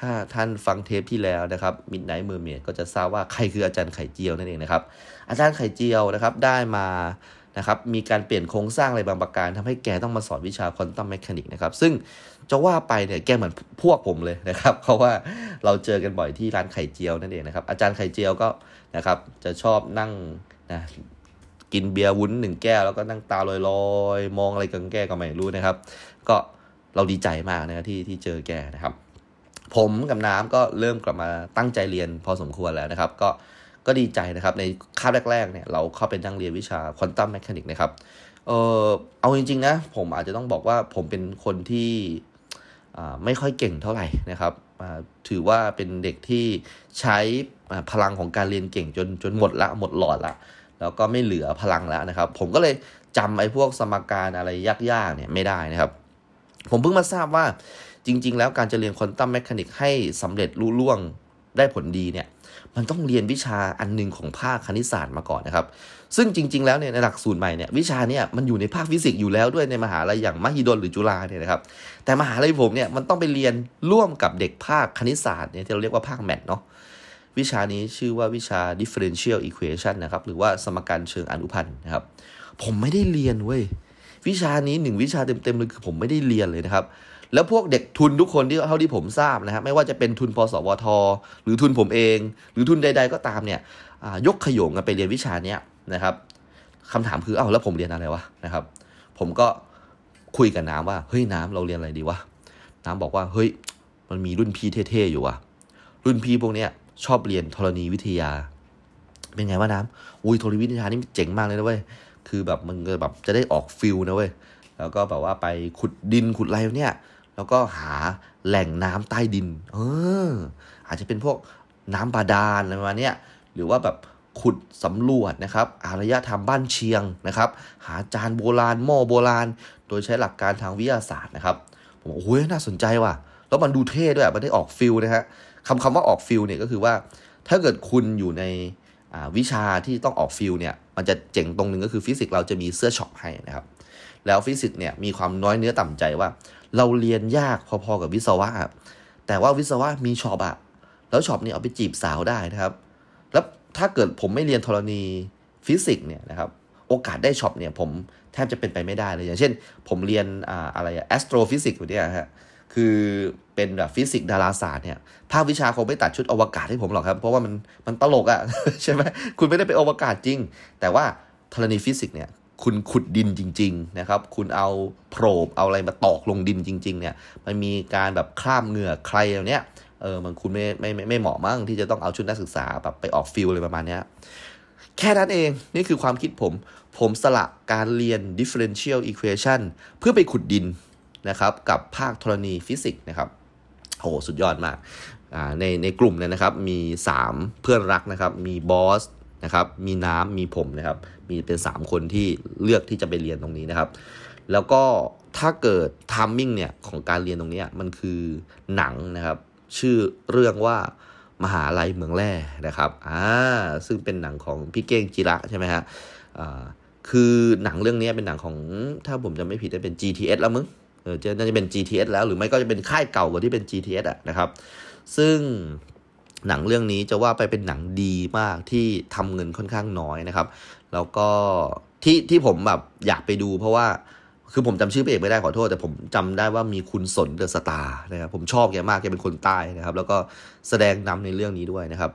ถ้าท่านฟังเทปที่แล้วนะครับ Midnight Mermaid ก็จะทราบว่าใครคืออาจารย์ไข่เจียวนั่นเองนะครับ อาจารย์ไข่เจียวนะครับได้มานะครับมีการเปลี่ยนโครงสร้างอะไรบางประการทำให้แกต้องมาสอนวิชา quantum mechanics นะครับ ซึ่งจะว่าไปเนี่ยแกเหมือนพวกผมเลยนะครับ เพราะว่าเราเจอกันบ่อยที่ร้านไข่เจียวนั่นเองนะครับ อาจารย์ไข่เจียวก็นะครับจะชอบนั่งนะกินเบียร์วุ้นหนึ่งแก้วแล้วก็นั่งตาลอยๆ มองอะไรกันแก้ก็ไม่รู้นะครับ ก็เราดีใจมากนะที่ที่เจอแกนะครับ ผมกับน้ำก็เริ่มกลับมาตั้งใจเรียนพอสมควรแล้วนะครับ ก็ก็ดีใจนะครับ ในคาบแรกๆเนี่ยเราเข้าไปนั่งเรียนวิชาควอนตัมแมชานิกนะครับเออเอาจริงๆนะผมอาจจะต้องบอกว่าผมเป็นคนที่ไม่ค่อยเก่งเท่าไหร่นะครับถือว่าเป็นเด็กที่ใช้พลังของการเรียนเก่งจนจนหมดละหมดหลอดละแล้วก็ไม่เหลือพลังแล้วนะครับ ผมก็เลยจำไอ้พวกสมการอะไรยากๆเนี่ยไม่ได้นะครับ ผมเพิ่งมาทราบว่า จริง ๆ แล้วการจะเรียนควอนตัมแมชานิกให้สำเร็จรุ่ล่วงได้ผลดีเนี่ยมันต้องเรียนวิชาอันหนึ่งของภาคคณิตศาสตร์มาก่อนนะครับ ซึ่งจริง ๆ แล้วเนี่ยในหลักสูตรใหม่เนี่ยวิชาเนี่ยมันอยู่ในภาคฟิสิกส์อยู่แล้วด้วยในมหาลัยอย่างมหิดลหรือจุฬาเนี่ยนะครับ แต่มหาลัยผมเนี่ยมันต้องไปเรียนร่วมกับเด็กภาคคณิตศาสตร์เนี่ยที่เราเรียกว่าภาคแมทเนาะวิชานี้ชื่อว่าวิชา differential equation นะครับ หรือว่าสมการเชิงอนุพันธ์นะครับ ผมไม่ได้เรียนเว้ยวิชานี้หนึ่งวิชาเต็มๆเลยคือผมไม่ได้เรียนเลยนะครับ แล้วพวกเด็กทุนทุกคนที่เท่าที่ผมทราบนะครับไม่ว่าจะเป็นทุนพสวท หรือทุนผมเอง หรือทุนใด ๆ ก็ตามเนี่ยยกขยงกันไปเรียนวิชาเนี้ยนะครับคำถามคือเอ้าแล้วผมเรียนอะไรวะนะครับ ผมก็คุยกับน้ำว่าเฮ้ยน้ำเราเรียนอะไรดีวะน้ำบอกว่าเฮ้ยมันมีรุ่นพี่เท่ๆอยู่ว่ะ รุ่นพี่พวกเนี้ยชอบเรียนธรณีวิทยา เป็นไงวะน้ำอุ้ยธรณีวิทยานี่เจ๋งมากเลยนะเว้ยคือแบบมันแบบจะได้ออกฟิลนะเว้ยแล้วก็แบบว่าไปขุดดินขุดอะไรเนี่ย แล้วก็หาแหล่งน้ำใต้ดิน เออ อาจจะเป็นพวกน้ำบาดาลอะไรประมาณนี้หรือว่าแบบขุดสำรวจนะครับ อารยธรรมบ้านเชียงนะครับ หาจานโบราณหม้อโบราณ โดยใช้หลักการทางวิทยาศาสตร์นะครับ ผมโอ้ยน่าสนใจว่ะ แล้วมันดูเท่ด้วยมันได้ออก field นะฮะคำคำว่าออก field เนี่ยก็คือว่า ถ้าเกิดคุณอยู่ในวิชาที่ต้องออก field เนี่ย มันจะเจ๋งตรงหนึ่งก็คือฟิสิกส์เราจะมีเสื้อช็อปให้นะครับ แล้วฟิสิกส์เนี่ยมีความน้อยเนื้อต่ำใจว่า เราเรียนยากพอๆกับวิศวะ แต่ว่าวิศวะมีช็อปอะแล้วช็อปนี่เอาไปจีบสาวได้นะครับ แล้วถ้าเกิดผมไม่เรียนธรณีฟิสิกส์เนี่ยนะครับ โอกาสได้ช็อปเนี่ยผมแทบจะเป็นไปไม่ได้เลย อย่างเช่น ผมเรียนอ่าอะไรอะ astrophysics อยู่เนี่ยฮะ คือเป็นแบบฟิสิกส์ดาราศาสตร์เนี่ยภาควิชาคงไม่ตัดชุดอวกาศให้ผมหรอกครับ เพราะว่ามันมันตลกอะ่ะใช่ไหมคุณไม่ได้ไปอวกาศจริง แต่ว่าธรณีฟิสิกส์เนี่ย คุณขุดดินจริง ๆ นะครับ คุณเอา probe เอาอะไรมาตอกลงดินจริง ๆ เนี่ย มันมีการแบบคราบเหงื่อไคลอย่างเนี้ย เออ มันคุณไม่ไม่ไม่ไม่เหมาะมั้งที่จะต้องเอาชุดนักศึกษาแบบไปออก field เลยประมาณเนี้ย แค่นั้นเอง นี่คือความคิดผม ผมสละการเรียน differential equation เพื่อไปขุดดินนะครับ กับภาคธรณีฟิสิกส์นะครับโอ้สุดยอดมากในในกลุ่มเนี่ยนะครับมี 3 เพื่อนรักนะครับ มีบอส นะครับ มีน้ำมีผมนะครับ มีเป็น 3 คนที่เลือกที่จะไปเรียนตรงนี้นะครับ แล้วก็ถ้าเกิดทามมิ่งเนี่ยของการเรียนตรงนี้มันคือหนังนะครับ ชื่อเรื่องว่ามหาลัยเมืองแร่นะครับอ่าซึ่งเป็นหนังของพี่เก้งจิระใช่ไหมฮะอ่าคือหนังเรื่องนี้เป็นหนังของถ้าผมจะไม่ผิดจะเป็น GTS แล้วมึงเออจะน่าจะเป็น GTS แล้วหรือไม่ก็จะเป็นค่ายเก่ากว่าที่เป็น GTS อะนะครับ ซึ่ง หนังเรื่องนี้จะว่าไปเป็นหนังดีมากที่ทำเงินค่อนข้างน้อยนะครับ แล้วก็ที่ที่ผมแบบอยากไปดู เพราะว่าคือผมจำชื่อพระเอกไม่ได้ขอโทษ แต่ผมจำได้ว่ามีคุณสนเดอะสตาร์นะครับผมชอบแกมากแกเป็นคนใต้นะครับ แล้วก็แสดงนำในเรื่องนี้ด้วยนะครับ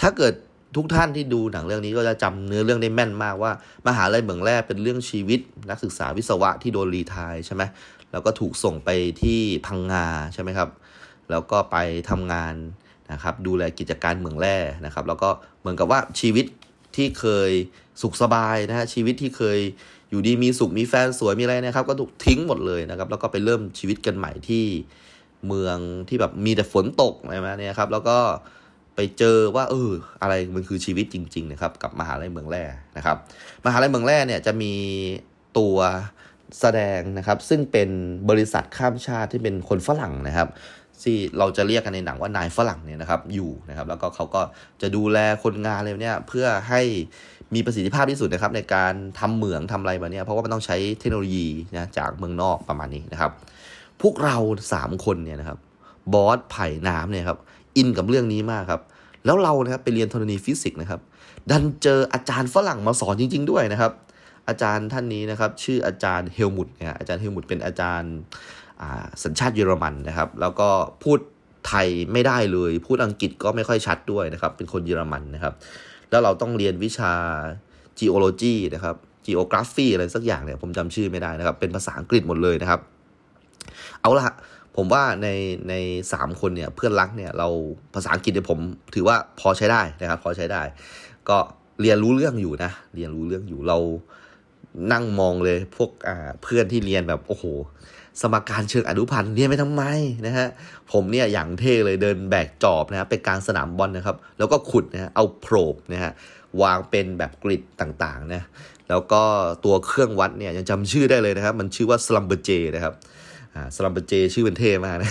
ถ้าเกิดทุกท่านที่ดูหนังเรื่องนี้ก็จะจำเนื้อเรื่องได้แม่นมากว่า มหาลัยเมืองแร่เป็นเรื่องชีวิต นักศึกษาวิศวะที่โดนรีทายใช่ไหมแล้วก็ถูกส่งไปที่พังงาใช่ไหมครับ แล้วก็ไปทำงาน นะครับดูแลกิจการเมืองแร่นะครับ แล้วก็เหมือนกับว่าชีวิตที่เคยสุขสบายนะฮะชีวิตที่เคยอยู่ดีมีสุขมีแฟนสวยมีอะไรนะครับ ก็ถูกทิ้งหมดเลยนะครับ แล้วก็ไปเริ่มชีวิตกันใหม่ที่เมืองที่แบบมีแต่ฝนตกอะไรมาเนี่ยครับ แล้วก็ไปเจอว่าเอออะไรมันคือชีวิตจริง ๆ นะครับ กับมหาลัยเมืองแร่นะครับ มหาลัยเมืองแร่เนี่ยจะมีตัวแสดงนะครับ ซึ่งเป็นบริษัทข้ามชาติที่เป็นคนฝรั่งนะครับ ที่เราจะเรียกกันในหนังว่านายฝรั่งเนี่ยนะครับอยู่นะครับแล้วก็เขาก็จะดูแลคนงานอะไรเนี่ยเพื่อให้มีประสิทธิภาพที่สุดนะครับในการทำเหมืองทำอะไรมาเนี่ยเพราะว่ามันต้องใช้เทคโนโลยีนะจากเมืองนอกประมาณนี้นะครับ พวกเราสามคนเนี่ยนะครับบอสไผ่น้ำเนี่ยครับอินกับเรื่องนี้มากครับ แล้วเรานะครับไปเรียนธรณีฟิสิกส์นะครับ ดันเจออาจารย์ฝรั่งมาสอนจริง ๆ ด้วยนะครับ อาจารย์ท่านนี้นะครับ ชื่ออาจารย์เฮลมุตนะอาจารย์เฮลมุตเป็นอาจารย์ สัญชาติเยอรมันนะครับ แล้วก็พูดไทยไม่ได้เลย พูดอังกฤษก็ไม่ค่อยชัดด้วยนะครับ เป็นคนเยอรมันนะครับ แล้วเราต้องเรียนวิชา geology นะครับ geography อะไรสักอย่างเนี่ยผมจำชื่อไม่ได้นะครับ เป็นภาษาอังกฤษหมดเลยนะครับ เอาละผมว่าในในสามคนเนี่ยเพื่อนรักเนี่ยเราภาษาอังกฤษเนี่ยผมถือว่าพอใช้ได้นะครับ พอใช้ได้ ก็เรียนรู้เรื่องอยู่นะ เรียนรู้เรื่องอยู่เรานั่งมองเลยพวกเพื่อนที่เรียนแบบโอ้โห สมการเชิงอนุพันธ์เรียนไปทำไมนะฮะผมเนี่ยอย่างเท่เลยเดินแบกจอบนะครับไปกลางสนามบอลนะครับ แล้วก็ขุดนะฮะเอา probe นะฮะวางเป็นแบบ grid ต่างๆนะแล้วก็ตัวเครื่องวัดเนี่ยยังจำชื่อได้เลยนะครับ มันชื่อว่า Schlumberger นะครับ Schlumberger ชื่อเป็นเท่มากนะ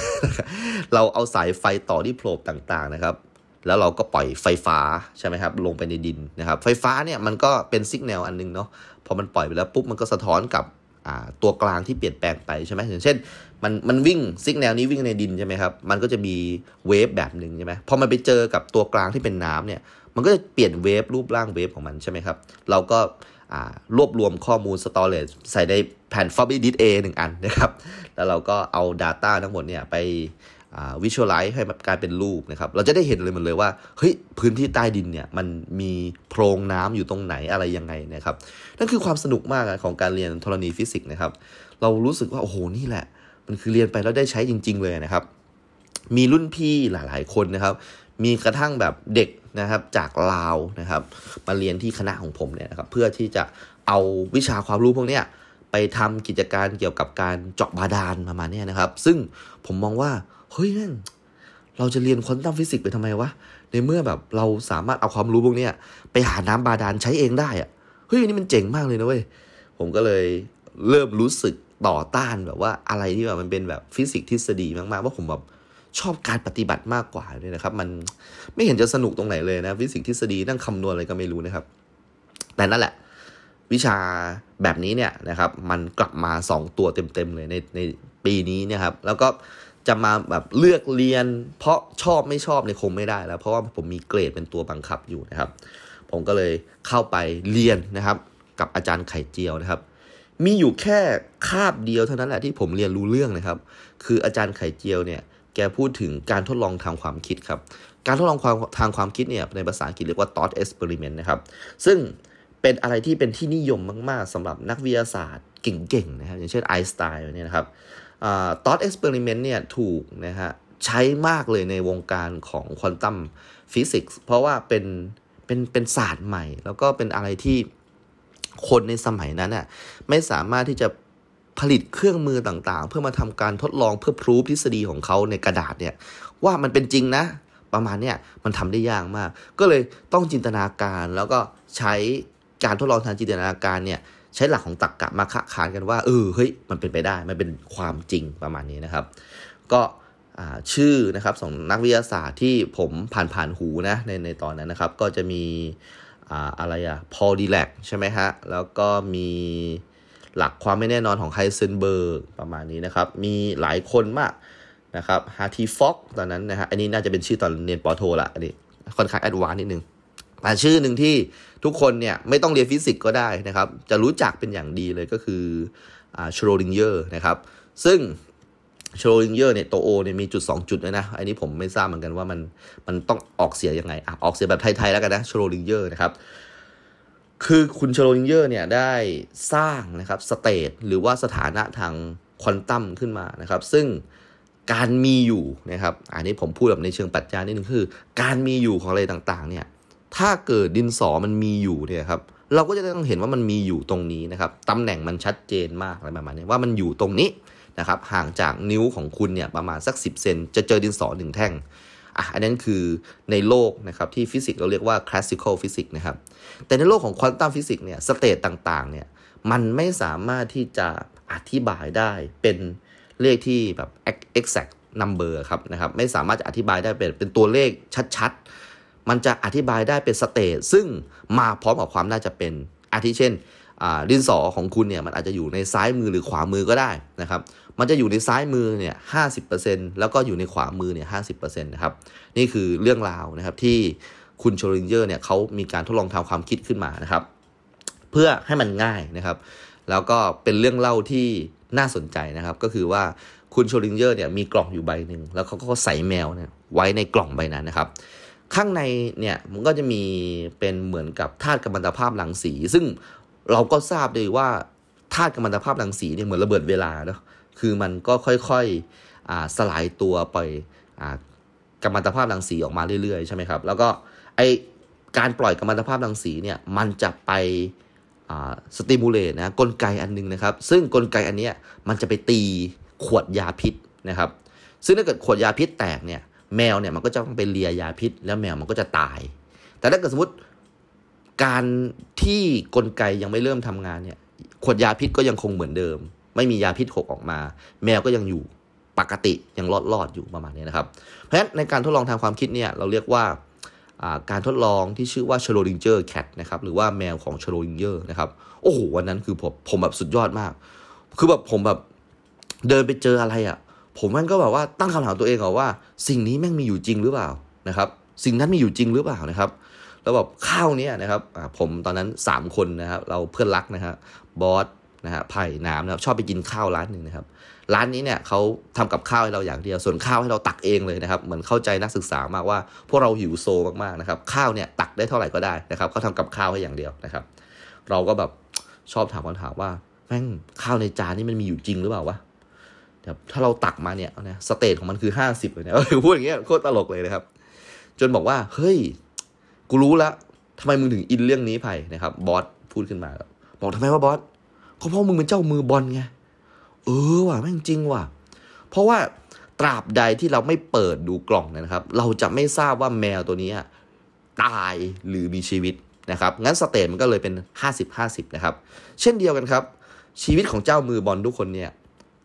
เราเอาสายไฟต่อที่โพรบต่างๆนะครับแล้วเราก็ปล่อยไฟฟ้าใช่ไหมครับลงไปในดินนะครับ ไฟฟ้าเนี่ยมันก็เป็นสัญญาณอันนึงเนาะพอมันปล่อยไปแล้วปุ๊บมันก็สะท้อนกับ ตัวกลางที่เปลี่ยนแปลงไปใช่ไหมอย่างเช่น มันมันวิ่งซิกแนวนี้วิ่งในดินใช่ไหมครับ มันก็จะมีเวฟแบบหนึ่งใช่ไหมพอมันไปเจอกับตัวกลางที่เป็นน้ำเนี่ย มันก็จะเปลี่ยนเวฟรูปร่างเวฟของมันใช่ไหมครับ เราก็รวบรวมข้อมูลสตอเรจใส่ในแผ่น floppy disk A หนึ่งอันนะครับ แล้วเราก็เอา Data ทั้งหมดเนี่ยไป วิชวลไลซ์ให้มันกลายเป็นรูปนะครับ เราจะได้เห็นเลยมันเลยว่า เฮ้ย พื้นที่ใต้ดินเนี่ย มันมีโพรงน้ำอยู่ตรงไหนอะไรยังไงนะครับ นั่นคือความสนุกมากของการเรียนธรณีฟิสิกส์นะครับ เรารู้สึกว่า โอ้โห นี่แหละ มันคือเรียนไปแล้วได้ใช้จริง ๆ เลยนะครับ มีรุ่นพี่หลายๆ คนนะครับ มีกระทั่งแบบเด็กนะครับจากลาวนะครับ มาเรียนที่คณะของผมเนี่ยนะครับ เพื่อที่จะเอาวิชาความรู้พวกเนี้ยไปทำกิจการเกี่ยวกับการเจาะบาดาลประมาณนี้นะครับ ซึ่งผมมองว่า เฮ้ยนั่นเราจะเรียนควอนตัมฟิสิกส์ไปทำไมวะ ในเมื่อแบบเราสามารถเอาความรู้พวกนี้ไปหาน้ำบาดาลใช้เองได้อะเฮ้ยนี่มันเจ๋งมากเลยนะเว้ย ผมก็เลยเริ่มรู้สึกต่อต้านแบบว่าอะไรที่แบบมันเป็นแบบฟิสิกส์ทฤษฎีมากๆว่าผมแบบชอบการปฏิบัติมากกว่าเลยนะครับ มันไม่เห็นจะสนุกตรงไหนเลยนะฟิสิกส์ทฤษฎีนั่งคำนวณอะไรก็ไม่รู้นะครับ แต่นั่นแหละ วิชาแบบนี้เนี่ยนะครับ มันกลับมา 2 ตัวเต็มๆเลยในในปีนี้เนี่ยครับ แล้วก็ จะมาแบบเลือกเรียน เพราะชอบไม่ชอบเนี่ยคงไม่ได้แล้ว เพราะว่าผมมีเกรดเป็นตัวบังคับอยู่นะครับ ผมก็เลยเข้าไปเรียนนะครับ กับอาจารย์ไข่เจียวนะครับ มีอยู่แค่คาบเดียวเท่านั้นแหละที่ผมเรียนรู้เรื่องนะครับ คืออาจารย์ไข่เจียวเนี่ยแกพูดถึงการทดลองทางความคิดครับ การทดลองความทางความคิดเนี่ยในภาษาอังกฤษเรียกว่า thought experiment นะครับ ซึ่งเป็นอะไรที่เป็นที่นิยมมาก ๆสำหรับนักวิทยาศาสตร์เก่ง ๆ นะครับ อย่างเช่นไอน์สไตน์เนี่ยนะครับ thought experiment เนี่ยถูกนะฮะใช้มากเลยในวงการของควอนตัมฟิสิกส์เพราะว่าเป็นเป็นเป็นศาสตร์ใหม่ แล้วก็เป็นอะไรที่คนในสมัยนั้นน่ะไม่สามารถที่จะผลิตเครื่องมือต่างๆ เพื่อมาทำการทดลองเพื่อ prove ทฤษฎีของเขาในกระดาษเนี่ยว่ามันเป็นจริงนะประมาณเนี้ยมันทำได้ยากมาก ก็เลยต้องจินตนาการแล้วก็ใช้การทดลองทางจินตนาการเนี่ย ใช้หลักของตรรกกะมาคะขานกันว่าเออเฮ้ยมันเป็นไปได้มันเป็นความจริงประมาณนี้นะครับ ก็ชื่อนะครับสองนักวิทยาศาสตร์ที่ผมผ่านผ่านหูนะในในตอนนั้นนะครับ ก็จะมีอะไรอะพอลดีแลกใช่ไหมฮะ แล้วก็มีหลักความไม่แน่นอนของไฮเซนเบิร์กประมาณนี้นะครับ มีหลายคนมากนะครับ Hartree-Fock ตอนนั้นนะฮะอันนี้น่าจะเป็นชื่อตอนเรียนป.โทละอันนี้ค่อนข้าง advance นิดนึงแต่ชื่อหนึ่งที่ ทุกคนเนี่ยไม่ต้องเรียนฟิสิกส์ก็ได้นะครับ จะรู้จักเป็นอย่างดีเลยก็คือชโรดิงเยอร์นะครับ ซึ่งชโรดิงเยอร์เนี่ยตัวโอเนี่ยมีจุด 2 จุดเลยนะ อันนี้ผมไม่ทราบเหมือนกันว่ามันมันต้องออกเสียงยังไงอะออกเสียงแบบไทยๆแล้วกันนะชโรดิงเยอร์นะครับคือคุณชโรดิงเยอร์เนี่ยได้สร้างนะครับสเตทหรือว่าสถานะทางควอนตัมขึ้นมานะครับ ซึ่งการมีอยู่นะครับ อันนี้ผมพูดแบบในเชิงปรัชญานิดนึงคือ การมีอยู่ของอะไรต่างๆเนี่ย ถ้าเกิดดินสอมันมีอยู่เนี่ยครับ เราก็จะต้องเห็นว่ามันมีอยู่ตรงนี้นะครับตำแหน่งมันชัดเจนมากอะไรประมาณนี้ว่ามันอยู่ตรงนี้นะครับห่างจากนิ้วของคุณเนี่ยประมาณสัก 10 เซนจะเจอดินสอหนึ่งแท่งอะอันนั้นคือในโลกนะครับที่ฟิสิกส์เราเรียกว่า classical physics นะครับแต่ในโลกของควอนตัมฟิสิกส์เนี่ย state ต่างๆเนี่ยมันไม่สามารถที่จะอธิบายได้เป็นเลขที่แบบ exact number ครับนะครับไม่สามารถจะอธิบายได้เป็นเป็นตัวเลขชัดๆ มันจะอธิบายได้เป็น state ซึ่งมาพร้อมกับความน่าจะเป็นอาทิเช่นดินสอของคุณเนี่ยมันอาจจะอยู่ในซ้ายมือหรือขวามือก็ได้นะครับ มันจะอยู่ในซ้ายมือเนี่ยห้าสิบเปอร์เซ็นต์แล้วก็อยู่ในขวามือเนี่ยห้าสิบเปอร์เซ็นต์นะครับ นี่คือเรื่องราวนะครับที่คุณชโรดิงเจอร์เนี่ยเขามีการทดลองทางความคิดขึ้นมานะครับ เพื่อให้มันง่ายนะครับ แล้วก็เป็นเรื่องเล่าที่น่าสนใจนะครับ ก็คือว่าคุณชโรดิงเจอร์เนี่ยมีกล่องอยู่ใบหนึ่งแล้วเขาก็ใส่แมวเนี่ยไว้ในกล่องใบนั้นนะครับ ข้างในเนี่ยมันก็จะมีเป็นเหมือนกับธาตุกัมมันตภาพรังสี ซึ่งเราก็ทราบเลยว่าธาตุกัมมันตภาพรังสีเนี่ยเหมือนระเบิดเวลาเนาะคือมันก็ค่อยๆสลายตัวไปกัมมันตภาพรังสีออกมาเรื่อยๆใช่ไหมครับแล้วก็ไอการปล่อยกัมมันตภาพรังสีเนี่ยมันจะไปสติมูลเลตนะกลไกอันนึงนะครับ ซึ่งกลไกอันนี้มันจะไปตีขวดยาพิษนะครับ ซึ่งถ้าเกิดขวดยาพิษแตกเนี่ย แมวเนี่ยมันก็จะต้องไปเลียยาพิษ แล้วแมวมันก็จะตาย แต่ถ้าเกิดสมมติการที่กลไกยังไม่เริ่มทำงานเนี่ยขวดยาพิษก็ยังคงเหมือนเดิม ไม่มียาพิษหกออกมา แมวก็ยังอยู่ปกติยังรอดรอดอยู่ประมาณนี้นะครับ เพราะฉะนั้นในการทดลองทางความคิดเนี่ยเราเรียกว่าการทดลองที่ชื่อว่า Schrödinger's cat นะครับหรือว่าแมวของชโรดิงเจอร์นะครับโอ้โหวันนั้นคือผมผมแบบสุดยอดมาก คือแบบผมแบบเดินไปเจออะไรอะ่ะ ผมมันก็แบบว่าตั้งคำถามตัวเองก่อนว่า สิ่งนี้แม่งมีอยู่จริงหรือเปล่านะครับ สิ่งนั้นมีอยู่จริงหรือเปล่านะครับแล้วแบบข้าวเนี้ยนะครับผมตอนนั้น 3 คนนะครับเราเพื่อนรักนะครับบอสนะฮะไผ่น้ำนะครับชอบไปกินข้าวร้านหนึ่งนะครับ ร้านนี้เนี่ยเขาทำกับข้าวให้เราอย่างเดียว ส่วนข้าวให้เราตักเองเลยนะครับ เหมือนเข้าใจนักศึกษามากว่า พวกเราหิวโซมากๆนะครับ ข้าวเนี่ยตักได้เท่าไหร่ก็ได้นะครับเขาทากับข้าวให้อย่างเดียวนะครับ เราก็แบบชอบถามคำถามว่าแม่งข้าวในจานนี่มันมีอยู่จริงหรือเปล่าวะ ต่ถ้าเราตักมาเนี่ยนะสเตทของมันคือห้าสิบเลยเนี่ยพูดอย่างเงี้ยโคตรตลกเลยนะครับ จนบอกว่า เฮ้ย กูรู้ล้วทำไมมึงถึงอินเรื่องนี้ไผ่นะครับบอสพูดขึ้นมา บอกทำไมว่าบอสก็เพราะมึงเป็นเจ้ามือบอลไงเออว่ะแม่งจริงว่ะ เพราะว่าตราบใดที่เราไม่เปิดดูกล่องนะครับ เราจะไม่ทราบว่าแมวตัวนี้ตายหรือมีชีวิตนะครับงั้นสเตทมันก็เลยเป็น 50-50 นะครับ เช่นเดียวกันครับ ชีวิตของเจ้ามือบอลทุกคนเนี่ย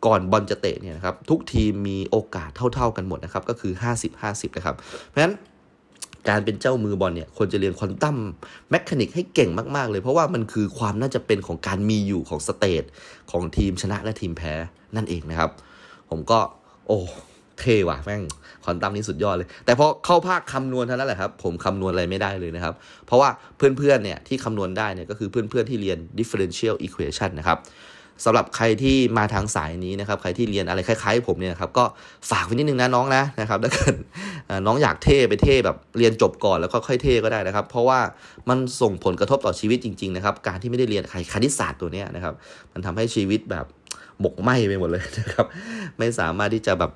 ก่อนบอลจะเตะเนี่ยนะครับ ทุกทีมมีโอกาสเท่า ๆกันหมดนะครับ ก็คือ 50-50 นะครับ เพราะฉะนั้นการเป็นเจ้ามือบอลเนี่ยควรจะเรียน quantum mechanics ให้เก่งมากๆเลย เพราะว่ามันคือความน่าจะเป็นของการมีอยู่ของ state ของทีมชนะและทีมแพ้นั่นเองนะครับ ผมก็ โอ้เท่ว่ะแม่งควอนตัมนี่สุดยอดเลย แต่พอเข้าภาคคำนวณเท่านั้นแหละครับ ผมคำนวณอะไรไม่ได้เลยนะครับ เพราะว่าเพื่อนๆเนี่ยที่คำนวณได้เนี่ยก็คือเพื่อนๆที่เรียน differential equation นะครับ สำหรับใครที่มาทางสายนี้นะครับ ใครที่เรียนอะไรคล้ายๆผมเนี่ยครับก็ฝากไว้นิดนึงนะน้องนะนะครับถ้าเกิดน้องอยากเท่ไปเท่แบบเรียนจบก่อนแล้วก็ค่อยเท่ก็ได้นะครับ เพราะว่ามันส่งผลกระทบต่อชีวิตจริงๆนะครับ การที่ไม่ได้เรียนคณิตศาสตร์ตัวนี้นะครับ มันทำให้ชีวิตแบบหมกไหมไปหมดเลยนะครับ ไม่สามารถที่จะแบบ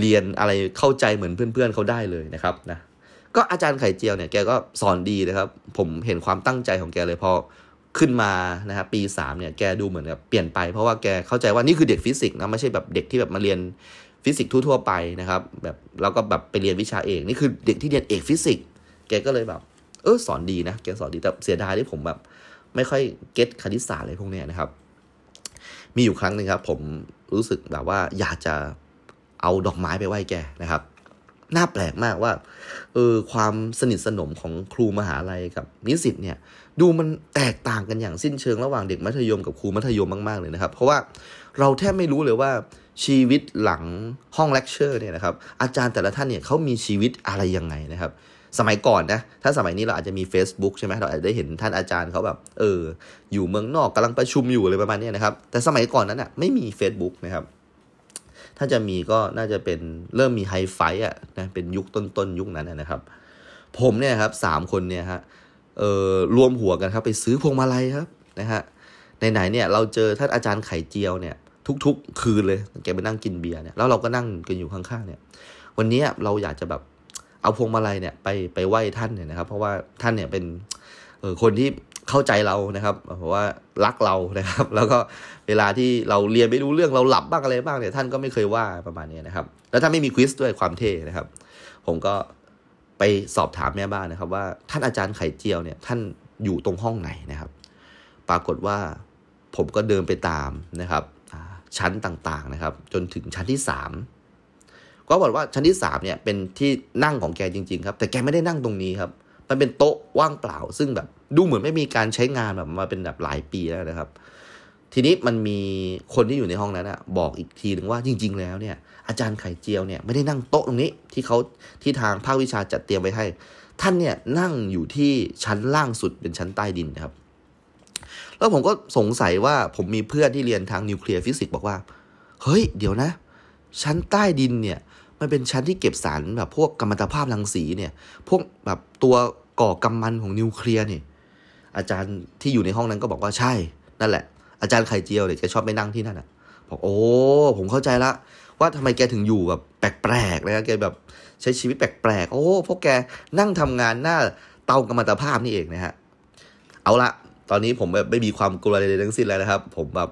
เรียนอะไรเข้าใจเหมือนเพื่อนๆเขาได้เลยนะครับนะก็อาจารย์ไข่เจียวเนี่ยแกก็สอนดีนะครับ ผมเห็นความตั้งใจของแกเลยพอ ขึ้นมานะครับปี3เนี่ยแกดูเหมือนกับเปลี่ยนไป เพราะว่าแกเข้าใจว่านี่คือเด็กฟิสิกส์นะไม่ใช่แบบเด็กที่แบบมาเรียนฟิสิกส์ทั่วๆไปนะครับแบบแล้วก็แบบไปเรียนวิชาเอกนี่คือเด็กที่เรียนเอกฟิสิกส์แกก็เลยแบบเออสอนดีนะแกสอนดีแต่เสียดายที่ผมแบบไม่ค่อย get คณิตศาสตร์อะไรพวกเนี้ยนะครับ มีอยู่ครั้งหนึ่งครับ ผมรู้สึกแบบว่าอยากจะเอาดอกไม้ไปไหว้แกนะครับน่าแปลกมากว่าเออความสนิทสนมของครูมหาลัยกับนิสิตเนี่ย ดูมันแตกต่างกันอย่างสิ้นเชิงระหว่างเด็กมัธยมกับครูมัธยมมาก ๆ เลยนะครับ เพราะว่าเราแทบไม่รู้เลยว่าชีวิตหลังห้องเลคเชอร์เนี่ยนะครับอาจารย์แต่ละท่านเนี่ยเขามีชีวิตอะไรยังไงนะครับสมัยก่อนนะ ถ้าสมัยนี้เราอาจจะมี Facebook ใช่ไหมเราอาจจะได้เห็นท่านอาจารย์เขาแบบ เออ อยู่เมืองนอกกำลังประชุมอยู่อะไรประมาณนี้นะครับ แต่สมัยก่อนนั้นอะไม่มี Facebook นะครับ ถ้าจะมีก็น่าจะเป็นเริ่มมีไฮไฟอะนะ เป็นยุคต้นๆ ยุคนั้นนะครับ ผมเนี่ยครับสามคนเนี่ยฮะ เอ่อรวมหัวกันครับ ไปซื้อพวงมาลัยครับนะฮะไหนๆเนี่ยเราเจอท่านอาจารย์ไข่เจียวเนี่ย ทุก ๆ คืนเลยแกไปนั่งกินเบียร์เนี่ยแล้วเราก็นั่งกันอยู่ข้างๆเนี่ย วันนี้เราอยากจะแบบเอาพวงมาลัยเนี่ยไปไปไหว้ท่านเนี่ยนะครับ เพราะว่าท่านเนี่ยเป็นเออคนที่เข้าใจเรานะครับเพราะว่ารักเรานะครับ แล้วก็เวลาที่เราเรียนไม่รู้เรื่องเราหลับบ้างอะไรบ้างเนี่ยท่านก็ไม่เคยว่าประมาณนี้นะครับ แล้วถ้าไม่มีควิสด้วยความเท่นะครับ ผมก็ ไปสอบถามแม่บ้านนะครับ ว่าท่านอาจารย์ไข่เจียวเนี่ยท่านอยู่ตรงห้องไหนนะครับ ปรากฏว่าผมก็เดินไปตามนะครับ ชั้นต่างๆนะครับ จนถึงชั้นที่สามก็บอกว่าชั้นที่สามเนี่ยเป็นที่นั่งของแกจริง ๆ ครับ แต่แกไม่ได้นั่งตรงนี้ครับ มันเป็นโต๊ะว่างเปล่า ซึ่งแบบดูเหมือนไม่มีการใช้งานแบบมาเป็นแบบหลายปีแล้วนะครับ ทีนี้มันมีคนที่อยู่ในห้องนั้นอะบอกอีกทีหนึ่งว่าจริง ๆ แล้วเนี่ย อาจารย์ไข่เจียวเนี่ยไม่ได้นั่งโต๊ะตรงนี้ที่เขาที่ทางภาควิชาจัดเตรียมไว้ให้ ท่านเนี่ยนั่งอยู่ที่ชั้นล่างสุดเป็นชั้นใต้ดินนะครับ แล้วผมก็สงสัยว่าผมมีเพื่อนที่เรียนทางนิวเคลียร์ฟิสิกส์บอกว่า เฮ้ย เดี๋ยวนะ ชั้นใต้ดินเนี่ยมันเป็นชั้นที่เก็บสารแบบพวกกัมมันตภาพรังสีเนี่ย พวกแบบตัวก่อกำมันของนิวเคลียร์เนี่ยอาจารย์ที่อยู่ในห้องนั้นก็บอกว่าใช่ นั่นแหละ อาจารย์ไข่เจียวเนี่ยแกชอบไปนั่งที่นั่นอะบอกโอ้ผมเข้าใจละ ว่าทำไมแกถึงอยู่แบบแปลกๆนะแกแบบใช้ชีวิตแปลกๆโอ้พวกแกนั่งทำงานหน้าเตากัมมันตภาพนี่เองนะฮะเอาละตอนนี้ผมแบบไม่มีความกลัวอะไรทั้งสิ้นแล้วนะครับ ผมแบบ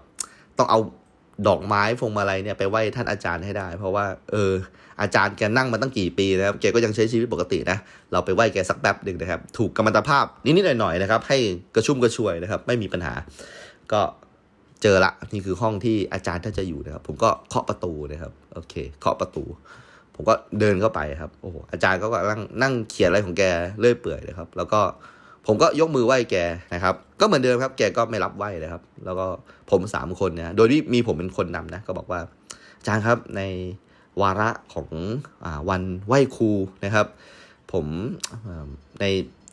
ต้องเอาดอกไม้พวงมาลัยเนี่ยไปไหว้ท่านอาจารย์ให้ได้ เพราะว่า เออ อาจารย์แกนั่งมาตั้งกี่ปีนะครับแกก็ยังใช้ชีวิตปกตินะเราไปไหว้แกสักแป๊บหนึ่งนะครับ ถูกกรรมตภาพนิดๆหน่อยๆนะครับ ให้กระชุ่มกระชวยนะครับ ไม่มีปัญหา ก็ เจอละนี่คือห้องที่อาจารย์ท่านจะอยู่นะครับ ผมก็เคาะประตูนะครับ โอเค เคาะประตู ผมก็เดินเข้าไปครับ โอ้โหอาจารย์ก็กำลังนั่งเขียนอะไรของแกเลื่อยเปื่อยนะครับ แล้วก็ผมก็ยกมือไหว้แกนะครับ ก็เหมือนเดิมครับ แกก็ไม่รับไหว้นะครับ แล้วก็ผมสามคนเนี่ยโดยที่มีผมเป็นคนนำนะ ก็บอกว่าอาจารย์ครับในวาระของอวันไหว้ครูนะครับ ผมใน